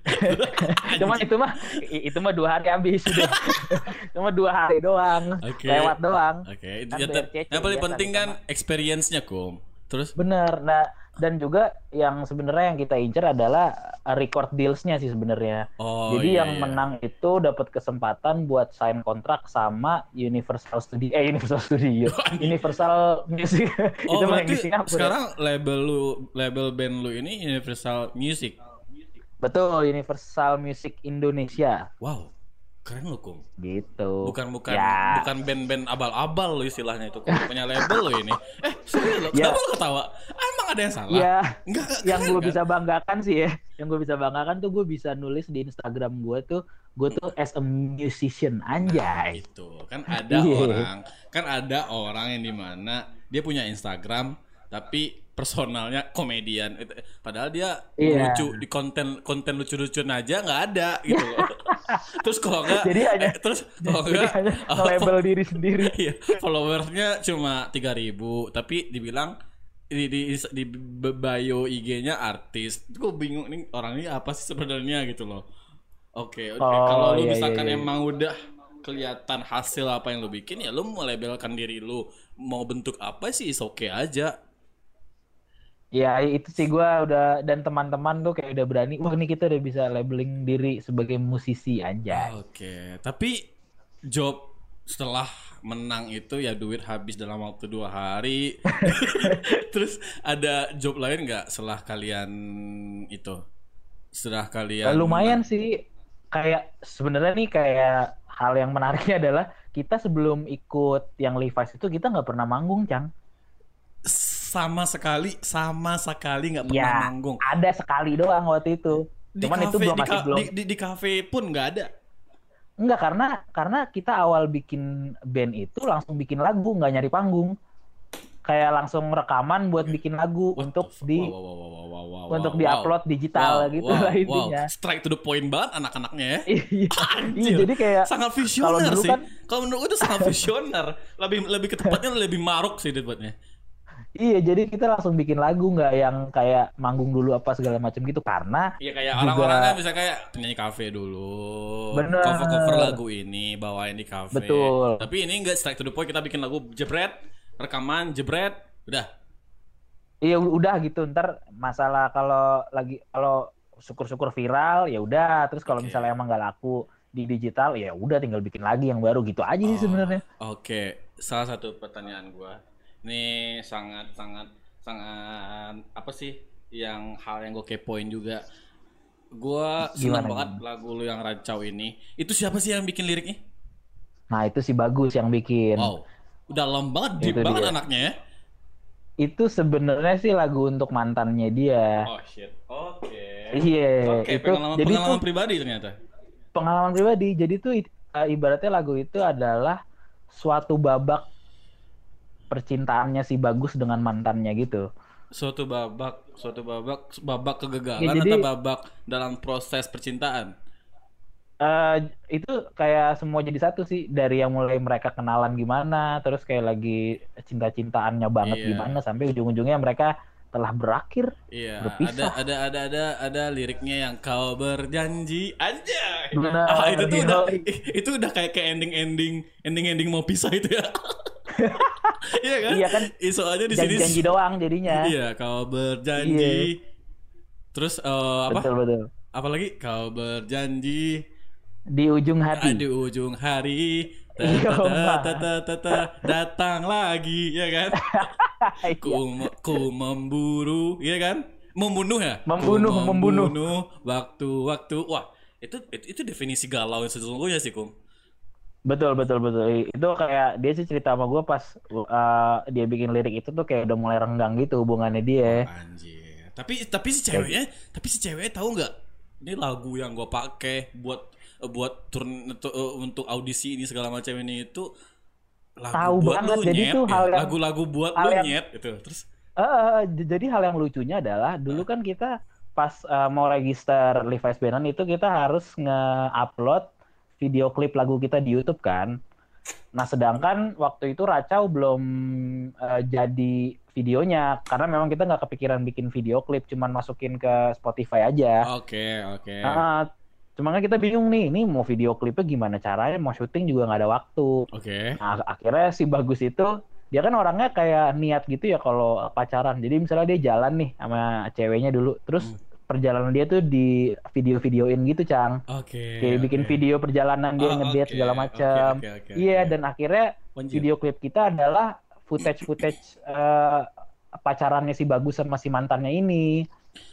[LAUGHS] cuman itu mah itu mah dua hari habis udah. [LAUGHS] Cuma dua hari doang. Oke. Lewat doang. Oke, Kan ya, yang paling penting di kan experience-nya kum. Terus Bener. Nah dan juga yang sebenarnya yang kita incer adalah uh, record deals-nya sih sebenarnya. oh Jadi iya, yang iya. menang itu dapat kesempatan buat sign kontrak sama Universal Studio eh Universal Studio, [LAUGHS] Universal Music. Oh [LAUGHS] itu berarti di Singapura. sekarang label lu label band lu ini Universal Music. Betul, Universal Music Indonesia Wow, keren lu kum. gitu. Bukan bukan Ya. bukan band-band abal-abal lo istilahnya itu Kum. punya label lo ini. Eh, serius lo? Ya. Kenapa lo ketawa? Emang ada yang salah? Ya, Enggak, enggak, yang gue kan? bisa banggakan sih ya, yang gue bisa banggakan tuh gue bisa nulis di Instagram gue tuh, gue tuh as a musician anjay. Itu kan ada Iya. orang, kan ada orang yang di mana dia punya Instagram tapi personalnya komedian. Padahal dia Iya. lucu di konten konten lucu-lucuan aja nggak ada gitu. loh. [LAUGHS] terus kalau nggak, Jadi hanya- eh, terus kalau nggak apa- label diri sendiri. [LAUGHS] Iya, followersnya cuma 3000 tapi dibilang di di, di bio IG-nya artis. Gue bingung nih orang ini apa sih sebenarnya gitu loh. Oke, oke. Oh, Kalau lu iya, misalkan iya, iya. emang udah kelihatan hasil apa yang lu bikin ya lu mau labelkan diri lu mau bentuk apa sih is oke aja. Ya itu sih gua udah dan teman-teman tuh kayak udah berani. Wah ini kita udah bisa labeling diri sebagai musisi aja. Oke, tapi job setelah menang itu ya duit habis dalam waktu dua hari. [LAUGHS] Terus ada job lain nggak setelah kalian itu? Setelah kalian lumayan sih. Kayak sebenarnya nih kayak hal yang menariknya adalah kita sebelum ikut yang Levi's itu kita nggak pernah manggung, Cang. Sama sekali sama sekali nggak pernah Ya, manggung. ada sekali doang waktu itu. Di Cuman itu kafe- belum di, masih belum. di, di, di kafe pun nggak ada. Enggak karena karena kita awal bikin band itu langsung bikin lagu nggak nyari panggung. Kayak langsung rekaman buat bikin lagu What untuk di Wow, wow, wow, wow, wow, wow, untuk wow. diupload digital Wow, gitu wow, lah wow. intinya. Strike to the point banget anak-anaknya ya. Iya. Anjir. Iya, jadi kayak sangat kalau visioner dulu sih. kan Kalau menurut gue itu sangat [LAUGHS] visioner. lebih lebih ke tepatnya lebih maruk sih tepatnya. Iya jadi kita langsung bikin lagu nggak yang kayak manggung dulu apa segala macam gitu karena Iya kayak Juga- orang-orang kan bisa kayak penyanyi kafe dulu. Bener. Cover-cover lagu ini bawain di kafe. Betul. Tapi ini enggak strike to the point kita bikin lagu jebret, rekaman jebret, udah. iya udah gitu ntar masalah kalau lagi kalau syukur-syukur viral ya udah terus kalau Oke. misalnya emang nggak laku di digital ya udah tinggal bikin lagi yang baru gitu aja sih Oh, sebenarnya Oke, salah satu pertanyaan gua. Ini sangat sangat sangat apa sih yang hal yang gue kepoin juga. Gua senang Gimana, banget lagu lu yang Rancau ini. Itu siapa sih yang bikin liriknya? nah itu sih bagus yang bikin Wow. Udah lama banget, deep Itu banget dia. anaknya ya. itu sebenarnya sih lagu untuk mantannya dia Oh shit. Oke. iya Oke, itu pengalaman, jadi pengalaman tuh pribadi ternyata. pengalaman pribadi jadi tuh uh, ibaratnya lagu itu adalah suatu babak percintaannya si bagus dengan mantannya gitu Suatu babak, suatu babak, babak kegagalan Ya, jadi- atau babak dalam proses percintaan. Eh itu kayak semua jadi satu sih dari yang mulai mereka kenalan gimana terus kayak lagi cinta-cintaannya banget Iya. gimana sampai ujung-ujungnya mereka telah berakhir Iya, ada Berpisah. ada ada ada ada liriknya yang kau berjanji. Benar, Ah, itu tuh udah itu udah kayak ke ending-ending ending-ending mau pisah itu ya. [LAUGHS] iya kan? Iya kan? Soalnya di sini janji-janji doang jadinya Iya, kau berjanji. Terus eh, apa? betul betul Apalagi kau berjanji di ujung hati di ujung hari Iya, datang lagi, ya kan? [LAUGHS] Iya. ku, ku memburu, iya kan? Membunuh ya? Membunuh, membunuh. waktu-waktu. Wah, itu, itu itu definisi galau yang sesungguhnya sih, Kum. Betul betul betul itu kayak dia sih cerita sama gue pas uh, dia bikin lirik itu tuh kayak udah mulai renggang gitu hubungannya dia Anjir. Tapi tapi si ceweknya, tapi si ceweknya tahu nggak? Ini lagu yang gua pakai buat buat turn untuk, untuk audisi ini segala macam ini itu lagu Tahu buat banget, lu jadi nyet, tuh ya. hal yang- lagu-lagu buat hal lu yang- nyet gitu. Terus Eh, j- jadi hal yang lucunya adalah dulu kan kita pas uh, mau register Levi's Bannon itu kita harus nge-upload video klip lagu kita di YouTube kan. Nah, sedangkan waktu itu Racau belum uh, jadi videonya karena memang kita nggak kepikiran bikin video klip, cuman masukin ke Spotify aja. Oke, oke. Nah, cuman kan kita bingung nih, ini mau video klipnya gimana caranya, mau syuting juga nggak ada waktu. Oke. Nah, akhirnya si Bagus itu dia kan orangnya kayak niat gitu ya kalau pacaran. Jadi misalnya dia jalan nih sama ceweknya dulu, terus Hmm. Perjalanan dia tuh di video-videoin gitu, Cang. Oke. Kayak bikin oke. video perjalanan dia Oh, ngedate oke, segala macam. oke, oke, Iya, oke. dan akhirnya Lanjut. video klip kita adalah footage-footage eh, pacarannya si Bagus sama si mantannya ini.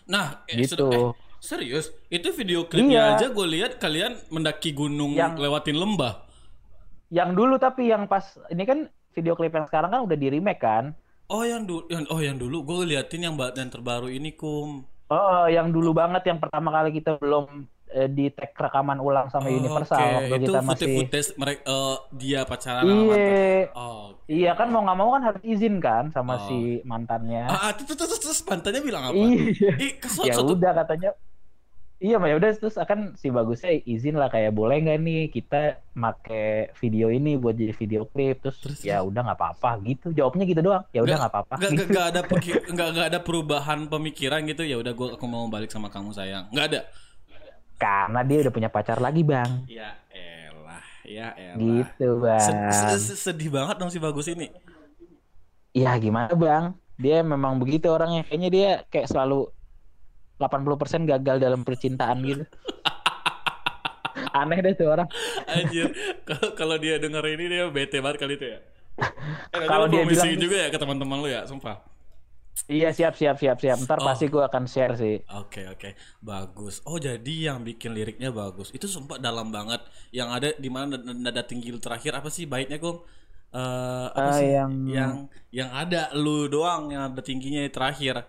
Nah, eh, Gitu. eh, serius? Itu video klipnya Iya. aja gue lihat kalian mendaki gunung Yang- lewatin lembah. Yang dulu tapi yang pas ini kan video klip yang sekarang kan udah di remake kan. Oh yang dulu, oh yang dulu gue liatin yang yang terbaru ini kum. Oh, yang dulu banget yang pertama kali kita belum eh, di tag rekaman ulang sama Oh, Universal oke. waktu itu kita masih footage mereka eh, dia pacaran sama mantan. Iya. Oh. Iya kan mau nggak mau kan harus izin kan sama Oh. si mantannya. Ah, ah, terus, terus, mantannya bilang apa? Iya. Kesel Ya udah katanya. Iya, ya udah terus akan si bagusnya izin lah kayak boleh nggak nih kita make video ini buat jadi video klip? Terus, Terus, ya udah nggak apa-apa. Gitu. Jawabnya gitu doang. Ya udah nggak apa-apa. Gak, gitu. ada [LAUGHS] peki- gak, gak ada perubahan pemikiran gitu. Ya udah gue aku mau balik sama kamu sayang. Nggak ada. Karena dia udah punya pacar lagi bang. Ya elah ya elah. Gitu bang. se- se- sedih banget dong si bagus ini. Ya gimana bang? Dia memang begitu orangnya. Kayaknya dia kayak selalu 80% gagal dalam percintaan gitu aneh deh tuh orang Anjir, kalau dia denger ini dia bete banget kali itu ya. [LAUGHS] Eh, Kalau dia bilang- juga ya ke teman-teman lu ya, sumpah. iya siap siap siap siap ntar Oh. pasti gue akan share sih Oke oke, bagus. Oh jadi yang bikin liriknya bagus. Itu sumpah dalam banget. Yang ada di mana nada, tinggi lu terakhir apa sih baiknya Gong? Eh apa Ah, sih? yang- yang yang ada lu doang yang ada tingginya terakhir.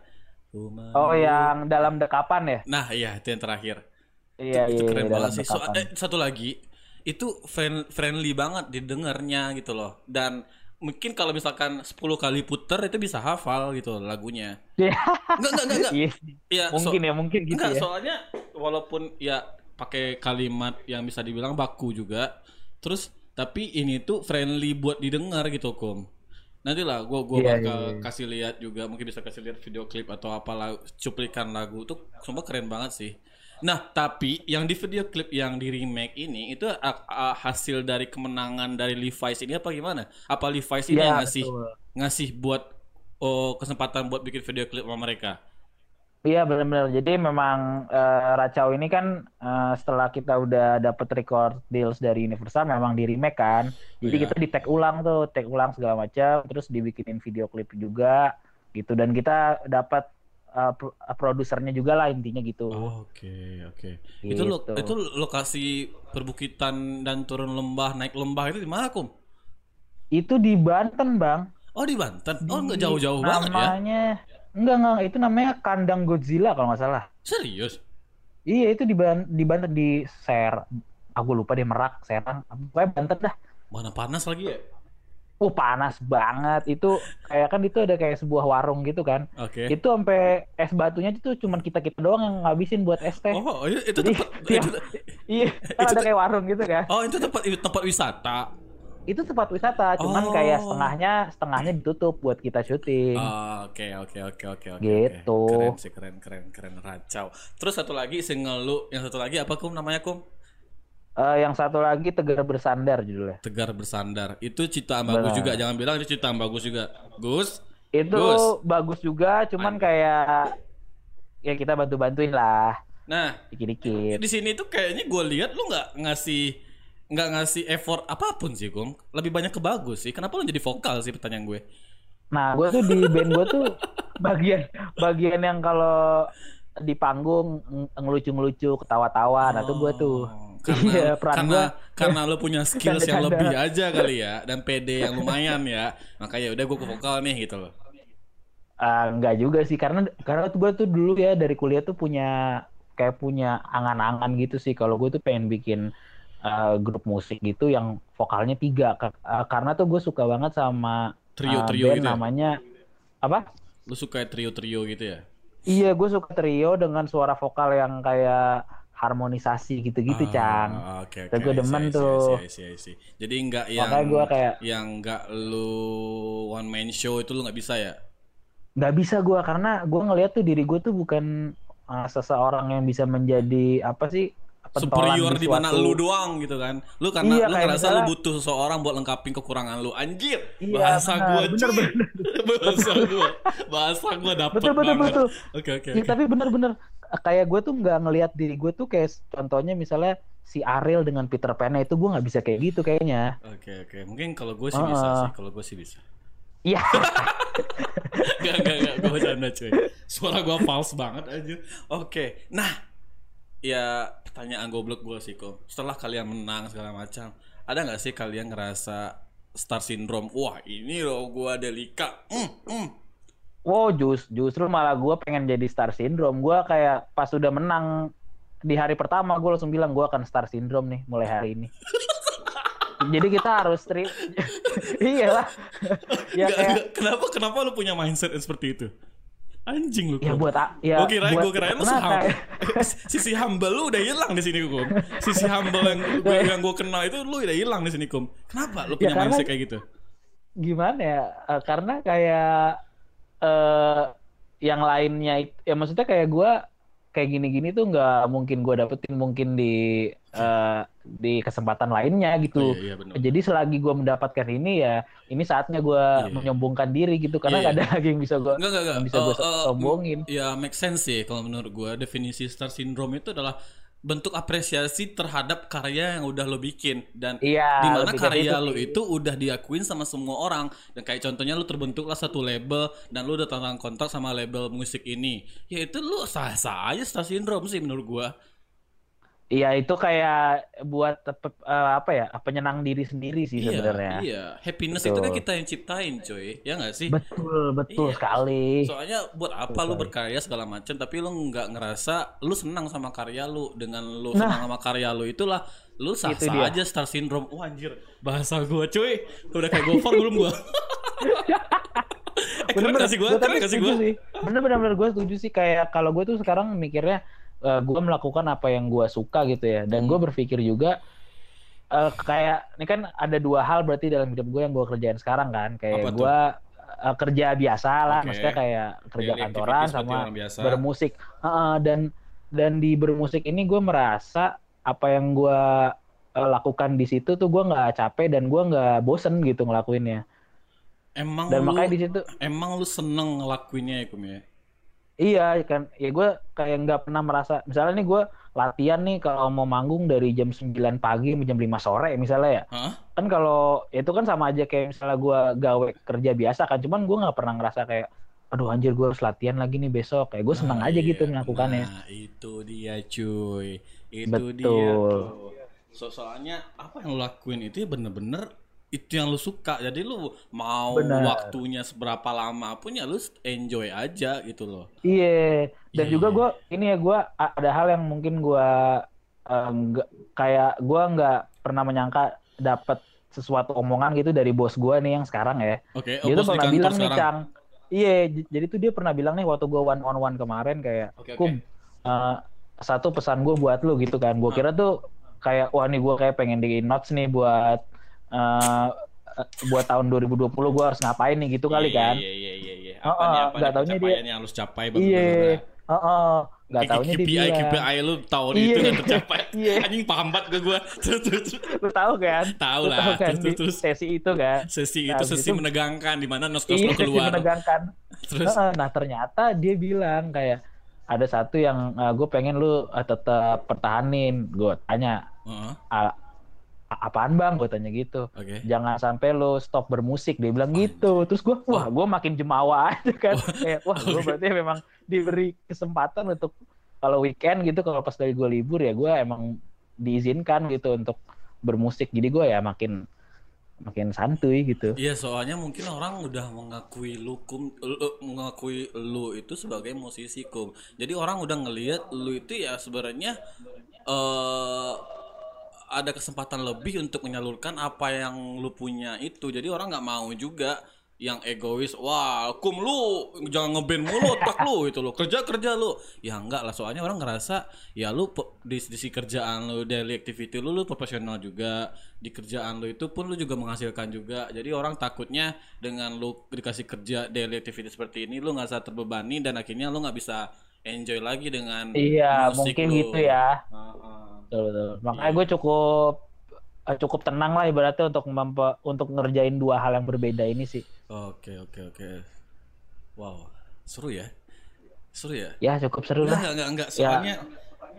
Rumah oh yang dalam dekapan ya Nah iya itu yang terakhir. iya itu iya keren iya, banget sih. So, eh, satu lagi itu friend- friendly banget didengarnya gitu loh. Dan mungkin kalau misalkan 10 kali puter itu bisa hafal gitu lagunya. Iya. Enggak enggak enggak. enggak. Iya, Iya, so- mungkin ya mungkin gitu enggak, ya soalnya walaupun ya pakai kalimat yang bisa dibilang baku juga. Terus tapi ini tuh friendly buat didengar gitu, Kom. Nanti lah gua gua Iya, bakal iya, iya. kasih lihat juga mungkin bisa kasih lihat video klip atau apa lagu, cuplikan lagu tuh sumpah keren banget sih. Nah, tapi yang di video klip yang di remake ini itu a- a- hasil dari kemenangan dari Levi's ini apa gimana? Apa Levi's ini Iya, yang ngasih betul. ngasih buat oh, kesempatan buat bikin video klip sama mereka? Iya benar-benar. Jadi memang eh, Racau ini kan eh, setelah kita udah dapet record deals dari Universal memang di remake kan. Jadi Iya. kita di tag ulang tuh, tag ulang segala macam, terus dibikinin video klip juga gitu dan kita dapat pro- eh, produsernya juga lah intinya gitu. Oh, Oke, oke. Itu lo Gitu. itu lokasi perbukitan dan turun lembah, naik lembah itu di mana, Kum? Itu di Banten, Bang. Oh, di Banten. Oh, nggak jauh-jauh banget ya. Namanya enggak enggak itu namanya kandang Godzilla kalau nggak salah. Serius? Iya itu di Ban- di Banten di Ser. Aku lupa deh Merak, Serang. Pokoknya Banten dah. Mana panas lagi ya? Oh panas banget itu kayak kan itu ada kayak sebuah warung gitu kan. Oke. Itu sampai es batunya itu cuman kita kita doang yang ngabisin buat es teh. Oh, itu, itu Jadi, tempat [LAUGHS] tiap- itu, iya kan itu ada kayak warung gitu kan. Oh, itu tempat itu tempat wisata. Itu tempat wisata, cuman Oh. kayak setengahnya setengahnya ditutup buat kita syuting. Oh, Oke, oke, oke, oke, oke. Gitu. Keren sih, keren, keren, keren racau. Terus satu lagi single lu, yang satu lagi apa Kum namanya Kum? Eh, yang satu lagi Tegar Bersandar judulnya. Tegar bersandar. Itu ciptaan bagus juga. Jangan bilang itu ciptaan bagus juga. Gus. Itu Gus. bagus juga, cuman kayak ya kita bantu-bantuin lah Nah, dikit-dikit. di sini tuh kayaknya gue lihat lu nggak ngasih nggak ngasih effort apa pun sih Gong. Lebih banyak ke bagus sih. Kenapa lu jadi vokal sih pertanyaan gue? Nah, gue tuh di band gue tuh [LAUGHS] bagian bagian yang kalau di panggung ng- ngelucu-ngelucu, ketawa-tawa. Nah, tuh gue tuh. Oh, karena [LAUGHS] Iya, peran karena gua. karena lu punya skills yang lebih aja kali ya dan PD yang lumayan ya. Makanya udah gue ke vokal nih gitu loh. Ah, enggak juga sih. Karena karena tuh gue tuh dulu ya dari kuliah tuh punya kayak punya angan-angan gitu sih. Kalau gue tuh pengen bikin eh, grup musik gitu yang vokalnya tiga eh, karena tuh gue suka banget sama Trio- eh, trio band gitu ya? namanya apa lu suka trio-trio gitu ya iya gue suka trio dengan suara vokal yang kayak harmonisasi gitu-gitu Ah, cang oke gua I see, demen I see, tuh. I see, I see, I see. jadi nggak yang gua kayak- yang nggak lu one man show itu lu nggak bisa ya nggak bisa gue karena gue ngeliat tuh diri gue tuh bukan uh, seseorang yang bisa menjadi apa sih superior di mana lu doang gitu kan. Lu karena Iya, lu ngerasa lu misalnya- butuh seseorang buat lengkapin kekurangan lu. Anjir, Iya, bahasa benar, gua benar, cuy. benar. [LAUGHS] bahasa gua. Bahasa gua dapet betul betul banget. betul Oke oke oke. tapi bener-bener kayak gue tuh nggak ngelihat diri gue tuh kayak contohnya misalnya si Ariel dengan Peter Pan itu gue nggak bisa kayak gitu kayaknya Oke oke. Mungkin kalau gue sih Ah, bisa sih. Kalau gue sih bisa. iya [LAUGHS] Gak gak gak. Gue bercanda cuy. Suara gua false banget aja. Oke. Nah, ya pertanyaan goblok gue sih kok. Setelah kalian menang segala macam, ada nggak sih kalian ngerasa star syndrome? Wah ini loh gua Delika. Hmm, hmm. wow jus justru malah gue pengen jadi star syndrome gue kayak pas udah menang di hari pertama gue langsung bilang gue akan star syndrome nih mulai hari ini [LAUGHS] jadi kita harus tri [LAUGHS] iyalah ya Nggak, kayak. Kenapa kenapa lu punya mindset yang seperti itu? Anjing lu. ya buat ya Gue buat- gue kirain lu sih [LAUGHS] sisi humble lu udah hilang di sini kum. Sisi humble yang gue [LAUGHS] yang gue kenal itu lu udah hilang di sini kum. Kenapa lu Ya, punya karena- mindset kayak gitu? gimana ya eh, karena kayak eh yang lainnya ya maksudnya kayak gua kayak gini-gini tuh nggak mungkin gua dapetin mungkin di eh, di kesempatan lainnya gitu. Oh, iya, iya, benar. Jadi selagi gue mendapatkan ini ya, ini saatnya gue Iya. menyombongkan diri gitu. Karena Iya, nggak ada [LAUGHS] lagi yang bisa gue bisa gue Eh, eh, sombongin. Ya make sense sih kalau menurut gua. Definisi star syndrome itu adalah bentuk apresiasi terhadap karya yang udah lo bikin. Dan Iya, di mana karya situ lo itu udah diakuin sama semua orang. Dan kayak contohnya lo terbentuklah satu label dan lo udah tanda kontrak sama label musik ini. Ya itu lo sah sah aja star syndrome sih menurut gua Iya itu kayak buat eh, apa ya penyenang diri sendiri sih iya sebenarnya. iya happiness Betul. itu kan kita yang ciptain coy ya nggak sih Betul betul Iya. sekali. Soalnya buat apa lu berkarya segala macam tapi lu nggak ngerasa lu senang sama karya lu dengan lu Nah. senang sama karya lu itulah lu sah Itu sah dia. aja star syndrome. Wah anjir, bahasa gua cuy. Udah kayak gofar belum gua? [LAUGHS] eh, keren gak sih gua? Gua Keren tapi gak sih setuju gua? sih. Bener bener bener gue setuju sih kayak kalau gue tuh sekarang mikirnya eh, gue melakukan apa yang gue suka gitu ya dan Hmm. gue berpikir juga eh, kayak ini kan ada dua hal berarti dalam hidup gue yang gue kerjain sekarang kan kayak gue eh, kerja biasa lah Oke. maksudnya kayak kerja Daily kantoran sama biasa. bermusik Heeh, dan dan di bermusik ini gue merasa apa yang gue lakukan di situ tuh gue nggak capek dan gue nggak bosen gitu ngelakuinnya Emang dan lu makanya di situ emang lu seneng ngelakuinnya ya Kum ya? Iya kan, ya gue kayak nggak pernah merasa, misalnya nih gue latihan nih kalau mau manggung dari jam 9 pagi sampai jam 5 sore misalnya ya. Hah? Kan kalau itu kan sama aja kayak misalnya gue gawe kerja biasa kan, cuman gue nggak pernah ngerasa kayak, aduh anjir gue harus latihan lagi nih besok. Kayak gue senang Nah, aja iya. gitu melakukannya. Nah, itu dia cuy. Itu Betul. dia tuh. So, soalnya apa yang lu lakuin itu ya bener-bener itu yang lu suka. Jadi lu mau Benar. waktunya seberapa lama pun ya lu enjoy aja gitu loh. Iya, dan Iya, juga iya. gue ini ya gue ada hal yang mungkin gue nggak kayak gue nggak pernah menyangka dapat sesuatu omongan gitu dari bos gue nih yang sekarang ya. Oke, dia oh, tuh bos di pernah bilang nih sekarang. Cang iya j- jadi tuh dia pernah bilang nih waktu gue one on one kemarin kayak oke. kum eh, satu pesan gue buat lu gitu kan gue kira tuh kayak wah nih gue kayak pengen di notes nih buat eh, eh, buat tahun 2020 gue harus ngapain nih gitu kali Iya, kan Iya, iya, iya, iya. Oh, Apa nih, oh, apa nih taunya dia- yang harus capai iya bener-bener. Heeh. nggak taunya dia KPI, bilang KPI lu tahun Iya. itu gak tercapai. [LAUGHS] Iya. Anjing paham banget [LAUGHS] terus, terus. lu tahu kan Tahu lah. tahu kan Terus, terus, sesi itu kan Sesi Nah, itu habis sesi itu- menegangkan di mana nos-nos iya lu sesi keluar. menegangkan Terus nah ternyata dia bilang kayak ada satu yang gue pengen lu uh, tetap pertahanin. Gue tanya "A- a- apaan bang? Gue tanya gitu. Oke. Jangan sampai lu stop bermusik. Dia bilang gitu. Terus gue wah gue makin jemawa aja kan. Kayak wah gue [LAUGHS] berarti memang diberi kesempatan untuk kalau weekend gitu kalau pas dari gue libur ya gue emang diizinkan gitu untuk bermusik. Jadi gue ya makin makin santuy gitu. Iya soalnya mungkin orang udah mengakui lu kum lu- mengakui lu itu sebagai musisi kum. Jadi orang udah ngelihat lu itu ya sebenarnya eh ada kesempatan lebih untuk menyalurkan apa yang lu punya itu. Jadi orang nggak mau juga yang egois. Wah, kum lu jangan ngeband mulu otak lu itu lu. Kerja kerja lu. Ya enggak lah soalnya orang ngerasa ya lu di, di si kerjaan lu daily activity lu lu profesional juga. Di kerjaan lu itu pun lu juga menghasilkan juga. Jadi orang takutnya dengan lu dikasih kerja daily activity seperti ini lu nggak usah terbebani dan akhirnya lu nggak bisa enjoy lagi dengan Iya musik mungkin lu. gitu ya. Heeh. Betul, betul. Makanya gue cukup eh, cukup tenang lah ibaratnya untuk mempe- untuk ngerjain dua hal yang berbeda ini sih. Oke oke oke. Wow, seru ya. Seru ya. Ya cukup seru Enggak lah. enggak enggak, enggak. soalnya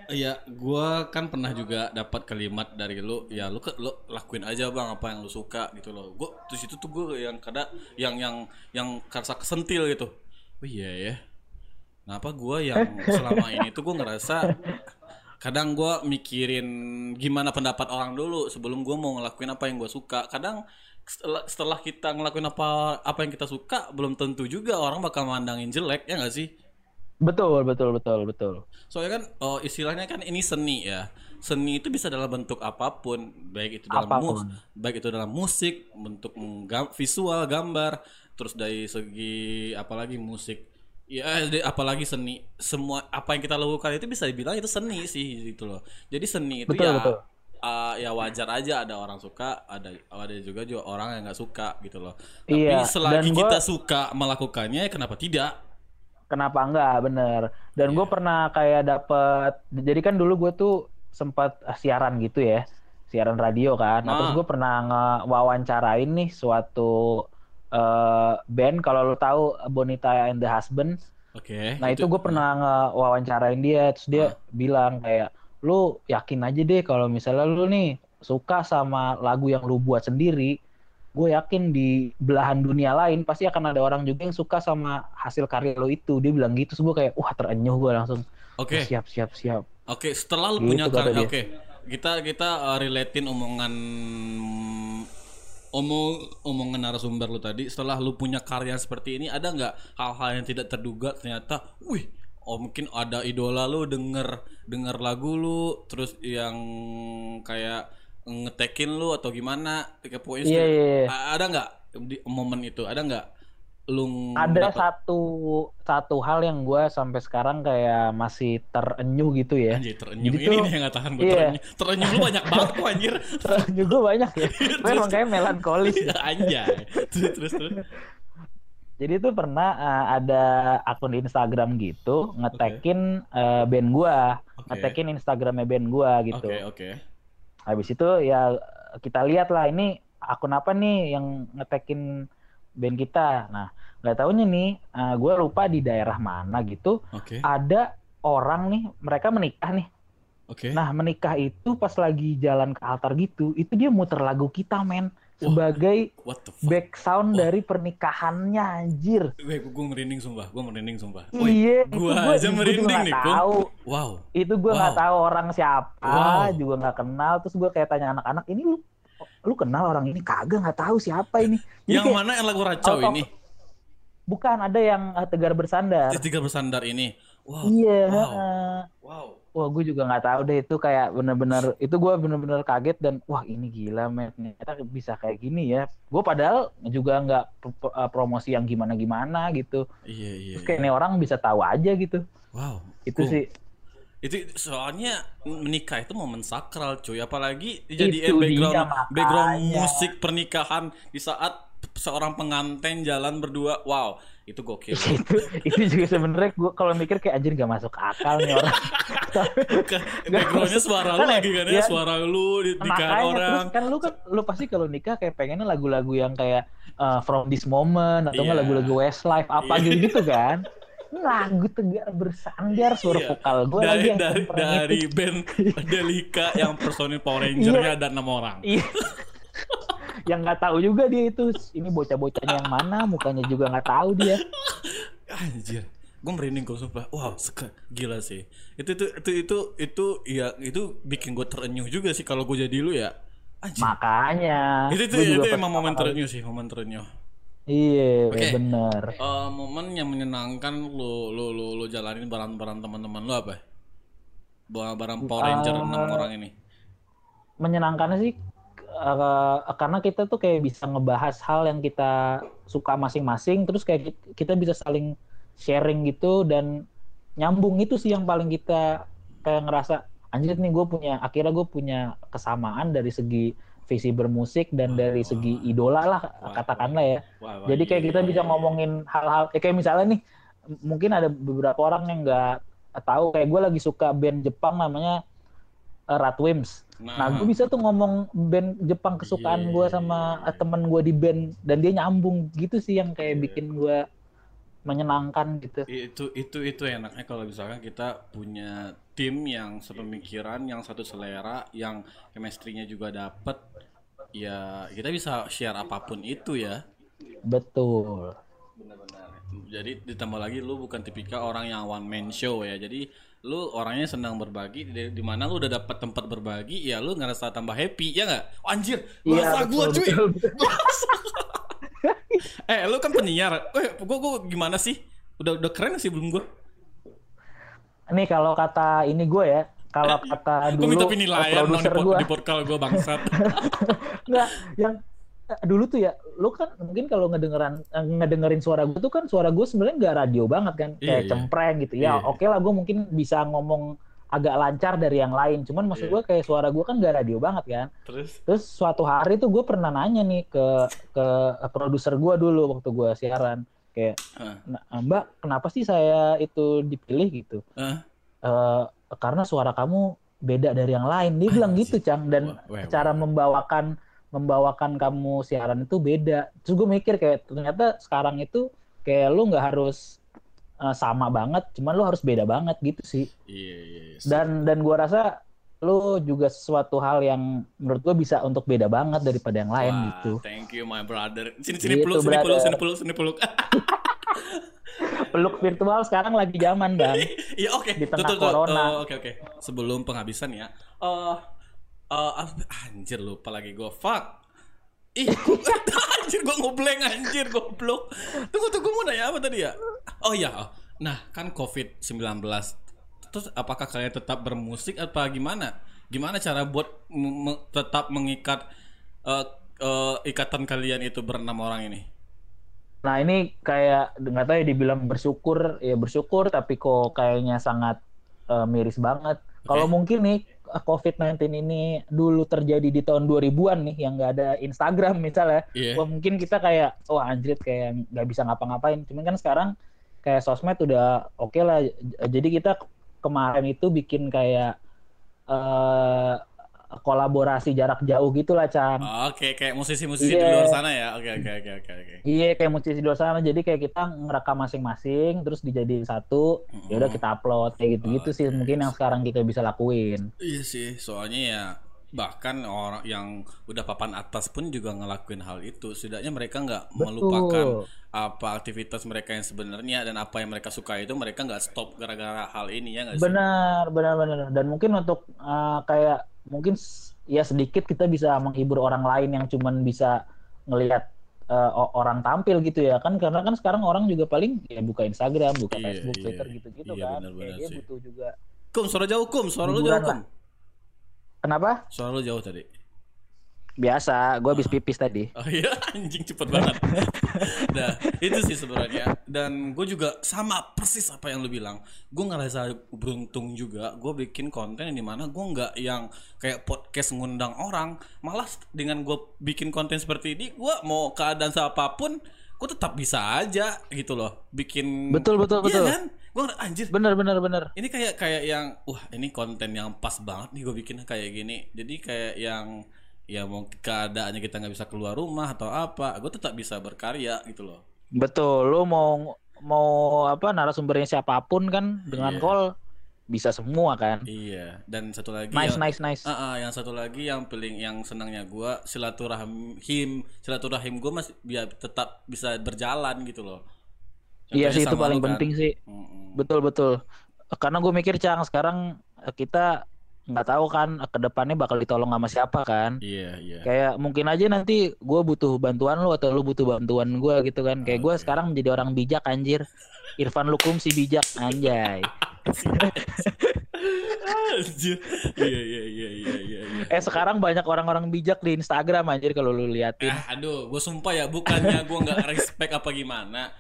ya gua kan pernah juga dapat kalimat dari lu, ya lu ke lu lakuin aja Bang apa yang lu suka gitu loh. Gua terus itu tuh gua yang kadang yang yang yang kerasa kesentil gitu. Oh iya ya. Kenapa gua yang selama ini tuh gua ngerasa kadang gua mikirin gimana pendapat orang dulu sebelum gua mau ngelakuin apa yang gua suka. Kadang setelah, kita ngelakuin apa apa yang kita suka belum tentu juga orang bakal mandangin jelek ya nggak sih? Betul betul betul betul. Soalnya kan oh, istilahnya kan ini seni ya. Seni itu bisa dalam bentuk apa pun, baik itu dalam Apa pun. mus- baik itu dalam musik, bentuk gam- visual, gambar, terus dari segi apalagi musik. Ya, apalagi seni. Semua apa yang kita lakukan itu bisa dibilang itu seni sih gitu loh. Jadi seni itu Betul, ya betul. uh, ya wajar aja ada orang suka, ada ada juga juga orang yang nggak suka gitu loh. Tapi Iya, selagi dan gua- kita suka melakukannya, kenapa tidak? Kenapa enggak bener? Dan Iya. gue pernah kayak dapet. Jadi kan dulu gue tuh sempat eh, siaran gitu ya, siaran radio kan. Nah, terus Ah. gue pernah ngewawancarain nih suatu eh, band kalau lo tahu Bonita and the Husband. Oke. Nah itu gue pernah ngewawancarain dia, terus dia Ah. bilang kayak lu yakin aja deh kalau misalnya lu nih suka sama lagu yang lu buat sendiri, gue yakin di belahan dunia lain pasti akan ada orang juga yang suka sama hasil karya lo itu. Dia bilang gitu, terus gue kayak wah terenyuh gue langsung. Oke. Siap siap siap. Oke, setelah lu Gitu punya karya, oke. Kita kita uh, relatein omongan omong omongan narasumber lu tadi. Setelah lu punya karya seperti ini, ada nggak hal-hal yang tidak terduga ternyata, wih, oh mungkin ada idola lu denger denger lagu lu, terus yang kayak ngetekin lu atau gimana, pokoknya Iya iya. iya. A- ada nggak di momen itu? Ada nggak lu Ada dapet- satu satu hal yang gue sampai sekarang kayak masih terenyuh gitu ya. Anjir terenyuh Jadi ini tuh- nih yang nggak tahan gue iya. terenyuh. Terenyuh lu banyak banget kok anjir. [LAUGHS] Terenyuh gue banyak ya. [LAUGHS] Gue emang kayak melankolis. [LAUGHS] Anjay. Terus terus terus. Jadi tuh pernah uh, ada akun di Instagram gitu ngetekin uh, band gua, Oke. ngetekin Instagramnya band gua gitu. Oke oke. Habis itu ya kita lihat lah ini akun apa nih yang ngetekin band kita. Nah nggak tahunya nih, uh, gua lupa di daerah mana gitu Oke. ada orang nih mereka menikah nih. Oke. Nah menikah itu pas lagi jalan ke altar gitu, itu dia muter lagu kita men sebagai What the fuck? back sound dari pernikahannya anjir. Gue gue merinding sumpah. Gue merinding sumpah. Iya, gua- aja merinding nih, tahu. Wow. Itu gue nggak Wow. tahu orang siapa, Wow. juga nggak kenal. Terus gue kayak tanya anak-anak, ini lu lu kenal orang ini kagak nggak tahu siapa ini. Jadi Yang kayak, mana yang lagu racau out of- ini? bukan ada yang eh, tegar bersandar. Tiga bersandar ini. Wow. Iya. Wow. heeh. Wow. Wah, gue juga nggak tahu deh itu kayak bener-bener itu gue bener-bener kaget dan wah ini gila men ternyata bisa kayak gini ya. Gue padahal juga nggak eh, promosi yang gimana-gimana gitu. Iya iya. Terus kayak ini orang bisa tahu aja gitu. Wow. Itu Kum. sih Itu soalnya menikah itu momen sakral cuy. Apalagi Itu background dia, background musik pernikahan di saat seorang pengantin jalan berdua. Wow, itu gokil. [LAUGHS] itu itu juga sebenarnya gue kalau mikir kayak anjir gak masuk akal nih orang [LAUGHS] Backgroundnya suara lu Kan ya, lagi kan ya, ya, suara lu di nikahan makanya orang. terus kan lu kan lu pasti kalau nikah kayak pengennya lagu-lagu yang kayak uh, from this moment atau Iya. lagu-lagu Westlife apa Iya. gitu gitu kan [LAUGHS] Ini lagu tegar bersandar suara Iya. vokal gue dari lagi dari, dari itu. band Delica yang personil Power Ranger-nya ada enam orang. Iya. yang nggak tahu juga dia itu ini bocah-bocahnya yang mana mukanya juga nggak tahu dia Anjir. Gue merinding kok sumpah. Wow, seka, gila sih. Itu itu itu itu itu ya itu bikin gue terenyuh juga sih kalau gue jadi lu ya. Anjir. makanya itu itu, itu juga emang momen terenyuh sih, momen terenyuh. Iya Oke. bener Eh, momen yang menyenangkan lu lu lu, lu jalanin bareng-bareng teman-teman lu apa? Bareng Power Ranger Eh, enam orang ini. menyenangkan sih eh, karena kita tuh kayak bisa ngebahas hal yang kita suka masing-masing terus kayak ki- kita bisa saling sharing gitu dan nyambung itu sih yang paling kita kayak ngerasa anjir nih gue punya akhirnya gue punya kesamaan dari segi visi bermusik dan dari segi idola lah Wah, katakanlah ya Wah, wah, jadi kayak iya, kita iya, bisa iya. ngomongin hal-hal ya kayak misalnya nih mungkin ada beberapa orang yang nggak tahu kayak gue lagi suka band Jepang namanya uh, Ratwims. Nah, gue bisa tuh ngomong band Jepang kesukaan gue sama uh, temen gue di band dan dia nyambung gitu sih yang kayak Iya. bikin gue menyenangkan gitu. itu itu itu enaknya kalau misalkan kita punya tim yang sepemikiran, yang satu selera, yang chemistry-nya juga dapet, ya kita bisa share apa pun itu ya. Betul. Benar-benar. Jadi ditambah lagi lu bukan tipikal orang yang one man show ya. Jadi lu orangnya senang berbagi di, di mana lu udah dapat tempat berbagi ya lu ngerasa tambah happy ya nggak? Oh, anjir, bahasa gua betul, cuy. betul, betul. [LAUGHS] eh lu kan penyiar. Eh gua gua gimana sih? Udah udah keren sih belum gua? Nih kalau kata ini gue ya, kalau kata Gua dulu minta penilaian di, produser gue, di portal gua bangsat. [LAUGHS] Enggak, yang eh, dulu tuh ya, lu kan mungkin kalau ngedengeran eh, ngedengerin suara gue tuh kan suara gue sebenarnya nggak radio banget kan, Iya, kayak iya. cempreng gitu. Iya. Ya oke lah gue mungkin bisa ngomong agak lancar dari yang lain, cuman maksud Iya. gue kayak suara gue kan nggak radio banget kan. Terus Terus suatu hari tuh gue pernah nanya nih ke ke produser gue dulu waktu gue siaran, kayak. "Nah, Mbak kenapa sih saya itu dipilih gitu? ah, "Eh, karena suara kamu beda dari yang lain. Dia bilang gitu, Cang. Dan Wah, wah, cara membawakan membawakan kamu siaran itu beda. Terus gue mikir kayak ternyata sekarang itu kayak lu nggak harus uh, sama banget, cuman lu harus beda banget gitu sih. Iya, iya, iya. Dan dan gua rasa lu juga sesuatu hal yang menurut gua bisa untuk beda banget daripada yang lain Wah, gitu. Thank you my brother. Sini sini Gitu, peluk, sini peluk, sini peluk, sini peluk. [LAUGHS] Peluk virtual sekarang lagi zaman, Bang. [LAUGHS] Iya oke. Di tengah Tuh, tuh, tuh. corona. Oh, Oke oke. Sebelum penghabisan ya. Eh eh, apa- anjir lupa lagi gue. Fuck. Ih, gua- [LAUGHS] anjir gue ngeblank anjir goblok. Tunggu tunggu mau nanya apa tadi ya? Oh iya. oh. Nah, kan COVID-19. Terus apakah kalian tetap bermusik apa gimana? Gimana cara buat me- tetap mengikat eh, eh, ikatan kalian itu berenam orang ini? Nah ini kayak nggak tahu ya dibilang bersyukur ya bersyukur tapi kok kayaknya sangat eh, miris banget. Kalau mungkin nih eh, COVID-19 ini dulu terjadi di tahun 2000-an nih yang nggak ada Instagram misalnya, Iya. wah mungkin kita kayak wah anjir kayak nggak bisa ngapa-ngapain. Cuman kan sekarang kayak sosmed udah oke lah. Jadi kita kemarin itu bikin kayak eh kolaborasi jarak jauh gitulah Cang. Oke, kayak musisi-musisi Iya. di luar sana ya. Oke, oke, oke, oke, oke. Iya kayak musisi di luar sana jadi kayak kita ngerekam masing-masing terus dijadiin satu ya udah kita upload kayak gitu-gitu sih mungkin yang sekarang kita bisa lakuin. Iya sih, soalnya ya bahkan orang yang udah papan atas pun juga ngelakuin hal itu. Setidaknya mereka nggak melupakan apa aktivitas mereka yang sebenarnya dan apa yang mereka suka itu mereka nggak stop gara-gara hal ini ya nggak? Benar benar benar dan mungkin untuk uh, kayak mungkin ya sedikit kita bisa menghibur orang lain yang cuman bisa ngelihat uh, orang tampil gitu ya kan karena kan sekarang orang juga paling ya buka Instagram, buka Iya, Facebook, iya. Twitter gitu-gitu Iya, kan. benar-benar Kayak dia sih. butuh juga. Kum, suara jauh kum, suara lu jauh kum. Kenapa? Suara lu jauh tadi. Biasa, gue habis pipis tadi. Oh [LAUGHS] iya anjing cepet banget. [LAUGHS] nah itu sih sebenarnya dan gue juga sama persis apa yang lu bilang. Gue ngerasa beruntung juga. Gue bikin konten yang di mana gue nggak yang kayak podcast ngundang orang. Malah dengan gue bikin konten seperti ini, gue mau keadaan apa pun, gue tetap bisa aja gitu loh. Bikin Betul, betul, Iya betul. kan? Gue anjir Bener bener bener. ini kayak kayak yang wah ini konten yang pas banget nih gue bikin kayak gini jadi kayak yang ya mau keadaannya kita nggak bisa keluar rumah atau apa gue tetap bisa berkarya gitu loh Betul, lu mau mau apa narasumbernya siapa pun kan dengan Iya. call bisa semua kan. iya dan satu lagi Nice yang, nice nice. Ah, ah, yang satu lagi yang paling yang senangnya gue silaturahim silaturahim gue masih biar tetap bisa berjalan gitu loh Iya Contohnya sih itu paling kan. penting sih. Mm-mm. Betul betul. Karena gue mikir Cang sekarang kita nggak tahu kan ke depannya bakal ditolong sama siapa kan. iya iya Kayak mungkin aja nanti gue butuh bantuan lu atau lu butuh bantuan gue gitu kan. Kayak gue Oke. sekarang menjadi orang bijak anjir. Irfan Lukum si bijak anjay. Anjir. iya iya iya iya iya iya. Eh sekarang banyak orang-orang bijak di Instagram anjir kalau lu liatin. Ah, aduh, gue sumpah ya, bukannya gue nggak respect apa gimana.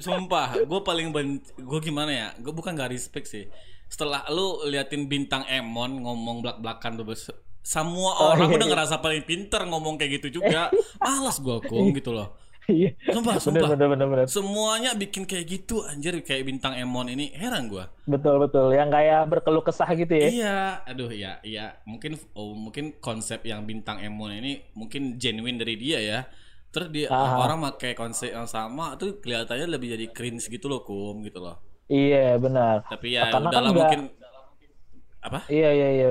Sumpah, gue paling ben, gue gimana ya? Gue bukan nggak respect sih. Setelah lu liatin bintang Emon ngomong belak-belakan tuh, semua Oh, orang iya, udah iya. ngerasa paling pinter ngomong kayak gitu juga. Malas gue kong gitu loh. Iya. Sumpah, bener sumpah. bener bener bener. Semuanya bikin kayak gitu, anjir kayak bintang Emon ini heran gue. Betul betul. Yang kayak berkeluh kesah gitu ya. Iya, aduh ya, iya. Mungkin oh, mungkin konsep yang bintang Emon ini mungkin genuine dari dia ya. Terus dia Aha. orang pakai konsep yang sama tuh kelihatannya lebih jadi cringe gitu loh, kum gitu loh. Iya benar. Tapi ya Karena kan udahlah nggak- mungkin apa? Iya iya iya.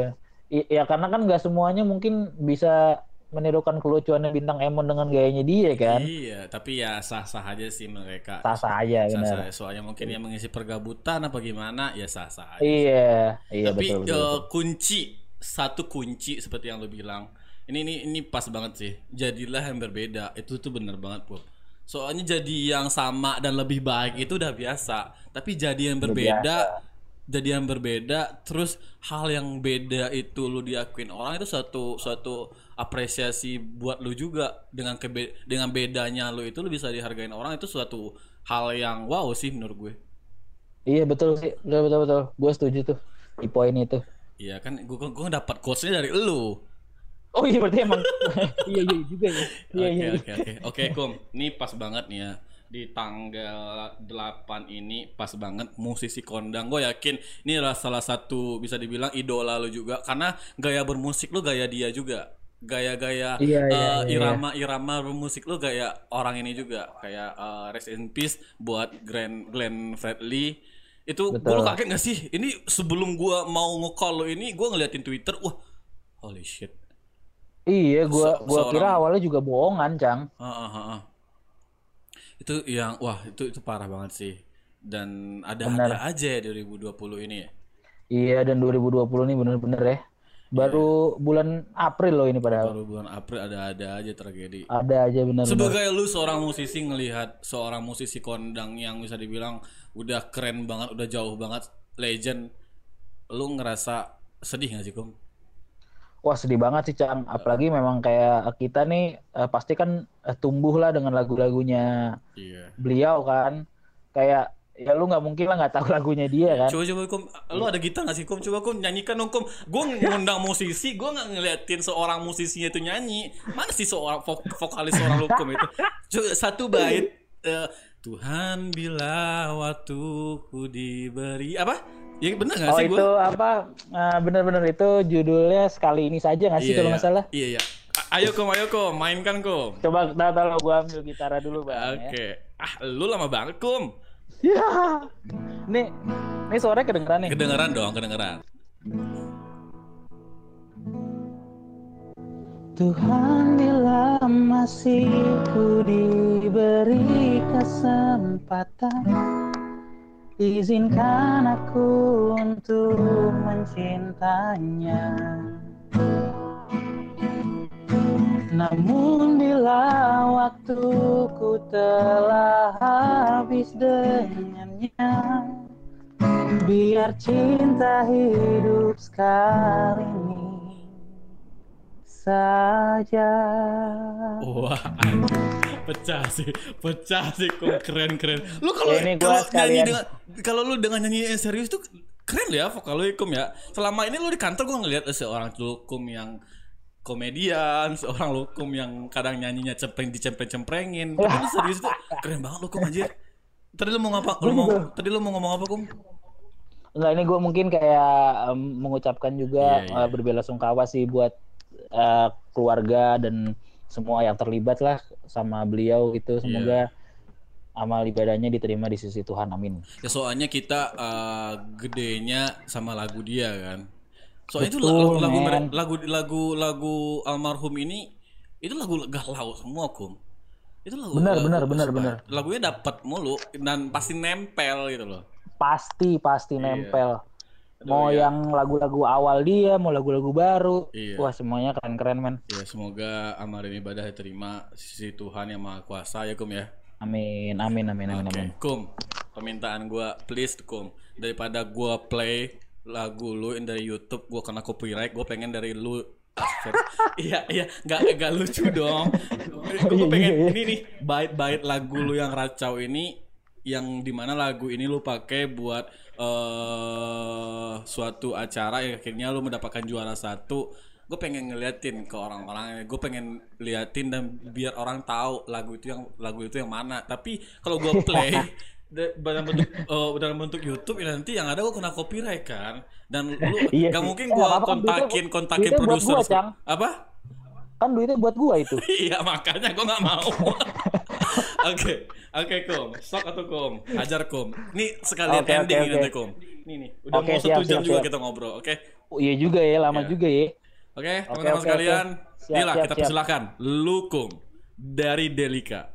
I- Ya karena kan nggak semuanya mungkin bisa menirukan kelucuannya bintang Emon dengan gayanya dia kan. Iya, tapi ya sah-sah aja sih mereka. Sah-sah aja Sah-sah. benar. Soalnya mungkin yang mengisi pergabutan apa gimana, ya sah-sah aja. Iya, iya Tapi betul betul. eh, kunci satu kunci seperti yang lo bilang. Ini ini ini pas banget sih. Jadilah yang berbeda. Itu tuh bener banget, Pur. Soalnya jadi yang sama dan lebih baik itu udah biasa. Tapi jadi yang berbeda, jadi yang berbeda, terus hal yang beda itu lu diakuin orang itu suatu suatu apresiasi buat lu juga dengan kebe dengan bedanya lu itu lu bisa dihargain orang itu suatu hal yang wow sih menurut gue. Iya betul sih, betul betul betul. Gue setuju tuh di poin itu. Iya kan, gue gue dapat quotesnya dari lu. Oh iya berarti emang [LAUGHS] iya iya juga ya. Iya Oke iya. oke oke oke Kum, ini pas banget nih ya. Di tanggal 8 ini pas banget musisi kondang. Gue yakin ini adalah salah satu bisa dibilang idola lo juga karena gaya bermusik lo gaya dia juga. Gaya-gaya Iya, iya, eh, iya. irama-irama bermusik lo gaya orang ini juga. Kayak eh, rest in peace buat Glenn Glenn Fredly. Itu gue kaget gak sih? Ini sebelum gua mau nge-call lo ini gue ngeliatin Twitter, wah holy shit. Iya, gua Se- gua kira awalnya juga bohongan, Cang. Ah, ah, ah, ah. Itu yang wah itu itu parah banget sih. Dan ada-ada aja ya 2020 ini ya. Iya, dan 2020 ini bener-bener ya. Baru bulan April loh ini padahal. Baru bulan April ada-ada aja tragedi. Ada aja bener-bener. Sebagai lu seorang musisi ngelihat seorang musisi kondang yang bisa dibilang udah keren banget, udah jauh banget, legend, lu ngerasa sedih gak sih, Kum? Wah sedih banget sih Cang, apalagi memang kayak kita nih eh, pasti kan eh, tumbuh lah dengan lagu-lagunya Iya. beliau kan, kayak ya lu nggak mungkin lah nggak tahu lagunya dia kan. Coba coba Kum, lu ada gitar gak sih Kum? Coba Kum nyanyikan dong Kum. Gue ngundang musisi, gue nggak ngeliatin seorang musisinya itu nyanyi. Mana sih seorang vok- vokalis seorang lu Kum itu? Coba satu bait. eh, Tuhan bila waktuku diberi apa? Ya bener gak Oh sih itu gue? apa? eh, bener-bener itu judulnya sekali ini saja nggak sih kalau nggak salah? Iya iya. A- Ayo Kum, ayo Kum, mainkan Kum. Coba tahu tahu gua ambil gitar dulu bang. Oke. Ya. Ah, lu lama banget Kum. Ya. Nih, nih suaranya kedengeran nih. Kedengeran dong, kedengeran. Tuhan bila masih ku diberi kesempatan Izinkan aku untuk mencintanya Namun bila waktuku telah habis dengannya Biar cinta hidup sekali ini saja. Wah, pecah sih, pecah sih, kok keren keren. Lu kalau ini gua kalau nyanyi dengan kalau lu dengan nyanyi yang serius tuh keren ya vokal lu Kum ya. Selama ini lu di kantor gua ngeliat seorang Lukum yang komedian, seorang Lukum yang kadang nyanyinya cempreng dicempreng-cemprengin. Tapi lu serius tuh keren banget Lukum anjir. Tadi lu mau ngapa? Lu mau tadi lu mau ngomong apa, Kum? Enggak ini gue mungkin kayak em, mengucapkan juga Iya, iya. eh, berbela-sungkawa sih buat eh, keluarga dan semua yang terlibat lah sama beliau Iya. gitu. Semoga amal ibadahnya diterima di sisi Tuhan. Amin. Ya soalnya kita eh, gedenya sama lagu dia kan. Soalnya itu Betul, lagu lagu, mere- lagu lagu lagu almarhum ini itu lagu galau semua kum. Itu lagu Benar, lagu- benar, benar. Lagunya dapat mulu dan pasti nempel gitu loh. Pasti pasti Iya. Aduh, mau ya. yang lagu-lagu awal dia, mau lagu-lagu baru. Iya. Wah semuanya keren-keren men. Ya semoga amal dan ibadah diterima di sisi Tuhan yang maha kuasa ya kum ya. Amin, amin, amin, amin, amin. Kum, permintaan gua please Kum, daripada gua play lagu lu yang dari YouTube gua kena copyright, gua pengen dari lu [LAUGHS] iya iya nggak nggak lucu dong [LAUGHS] gue pengen ini nih bait-bait lagu lu yang racau ini yang di mana lagu ini lu pakai buat eh suatu acara yang akhirnya lu mendapatkan juara satu gue pengen ngeliatin ke orang-orang. Gue pengen liatin dan biar orang tahu lagu itu yang lagu itu yang mana. Tapi kalau gue [LAUGHS] play da- dalam bentuk eh, dalam bentuk YouTube ya nanti yang ada gue kena copyright kan. Dan lu [LAUGHS] Iya gak sih. mungkin Eh, gue nggak apa-apa, kontakin kontakin produser apa? Kan duitnya buat gua itu. [LAUGHS] iya makanya gue nggak mau [LAUGHS] oke oke kom sok atau kom ajar kom ini sekalian oke, ending ini oke. nanti kom nih nih udah Oke, mau satu jam siap, juga siap. kita ngobrol oke Oh, iya juga ya, lama Iya. juga ya. Oke, Oke, teman-teman oke, sekalian, oke. Siap, Dila siap, kita siap. persilakan Lukum dari Delika.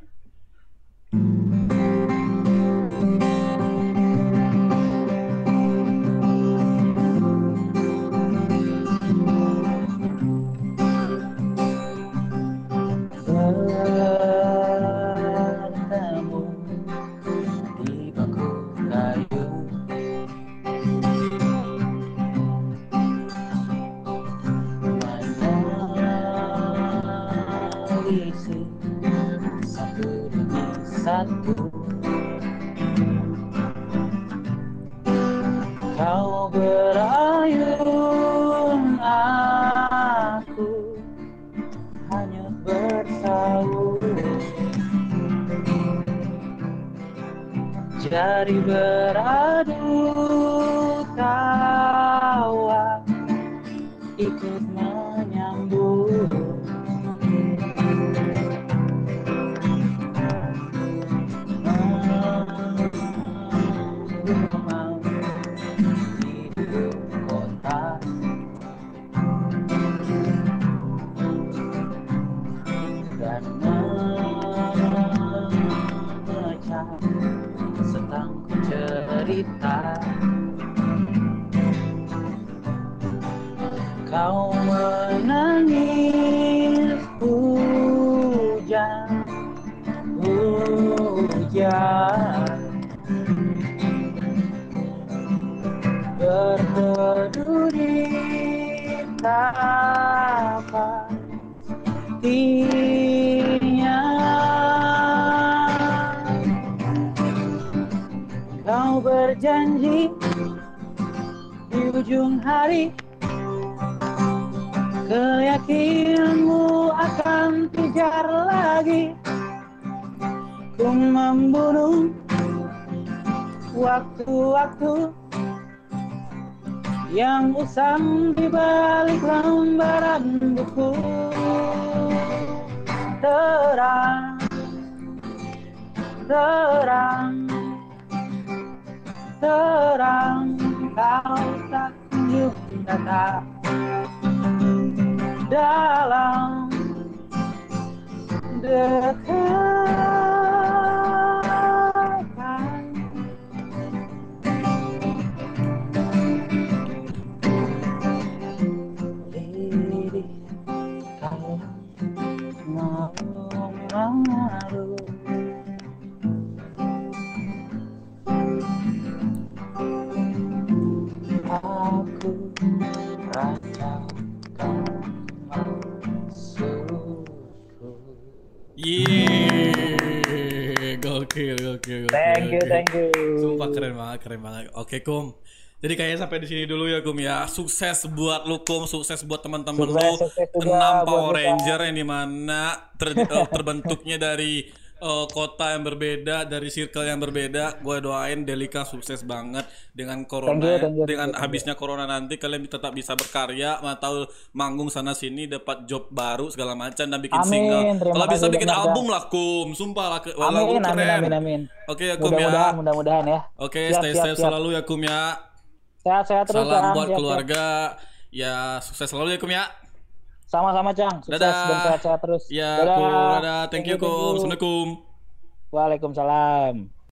Membunuh waktu-waktu yang usang di balik lembaran buku. Terang terang terang kau tak kunjung datang. Dalam dekatan gokil. Thank you, thank you. Sumpah keren banget, keren banget. Oke, Kum. Jadi kayaknya sampai di sini dulu ya, Kum ya. Sukses buat lu, Kum. Sukses buat teman-teman lu. sukses Enam Power. Ranger yang di mana ter- [LAUGHS] terbentuknya dari eh, kota yang berbeda, dari circle yang berbeda. Gue doain Delika sukses banget dengan corona, Thank you, thank you, dengan thank you. habisnya corona nanti kalian tetap bisa berkarya, atau manggung sana sini dapat job baru segala macam dan bikin Amin, single. Kalau bisa bikin banyak, album lah, Kum. Sumpah lah, ke- Amin, amin, keren. amin, amin. Oke ya, Kum ya. Mudah-mudahan, ya. Oke, Siap, stay siap, safe siap. selalu ya Kum ya. Sehat-sehat terus, Salam buat Siap, keluarga. Ya, sukses selalu ya Kum ya. Sama-sama, Cang. Sukses Dadah. dan sehat-sehat terus. Ya, Kum. Dadah. Thank you, Kum. Assalamualaikum. Waalaikumsalam.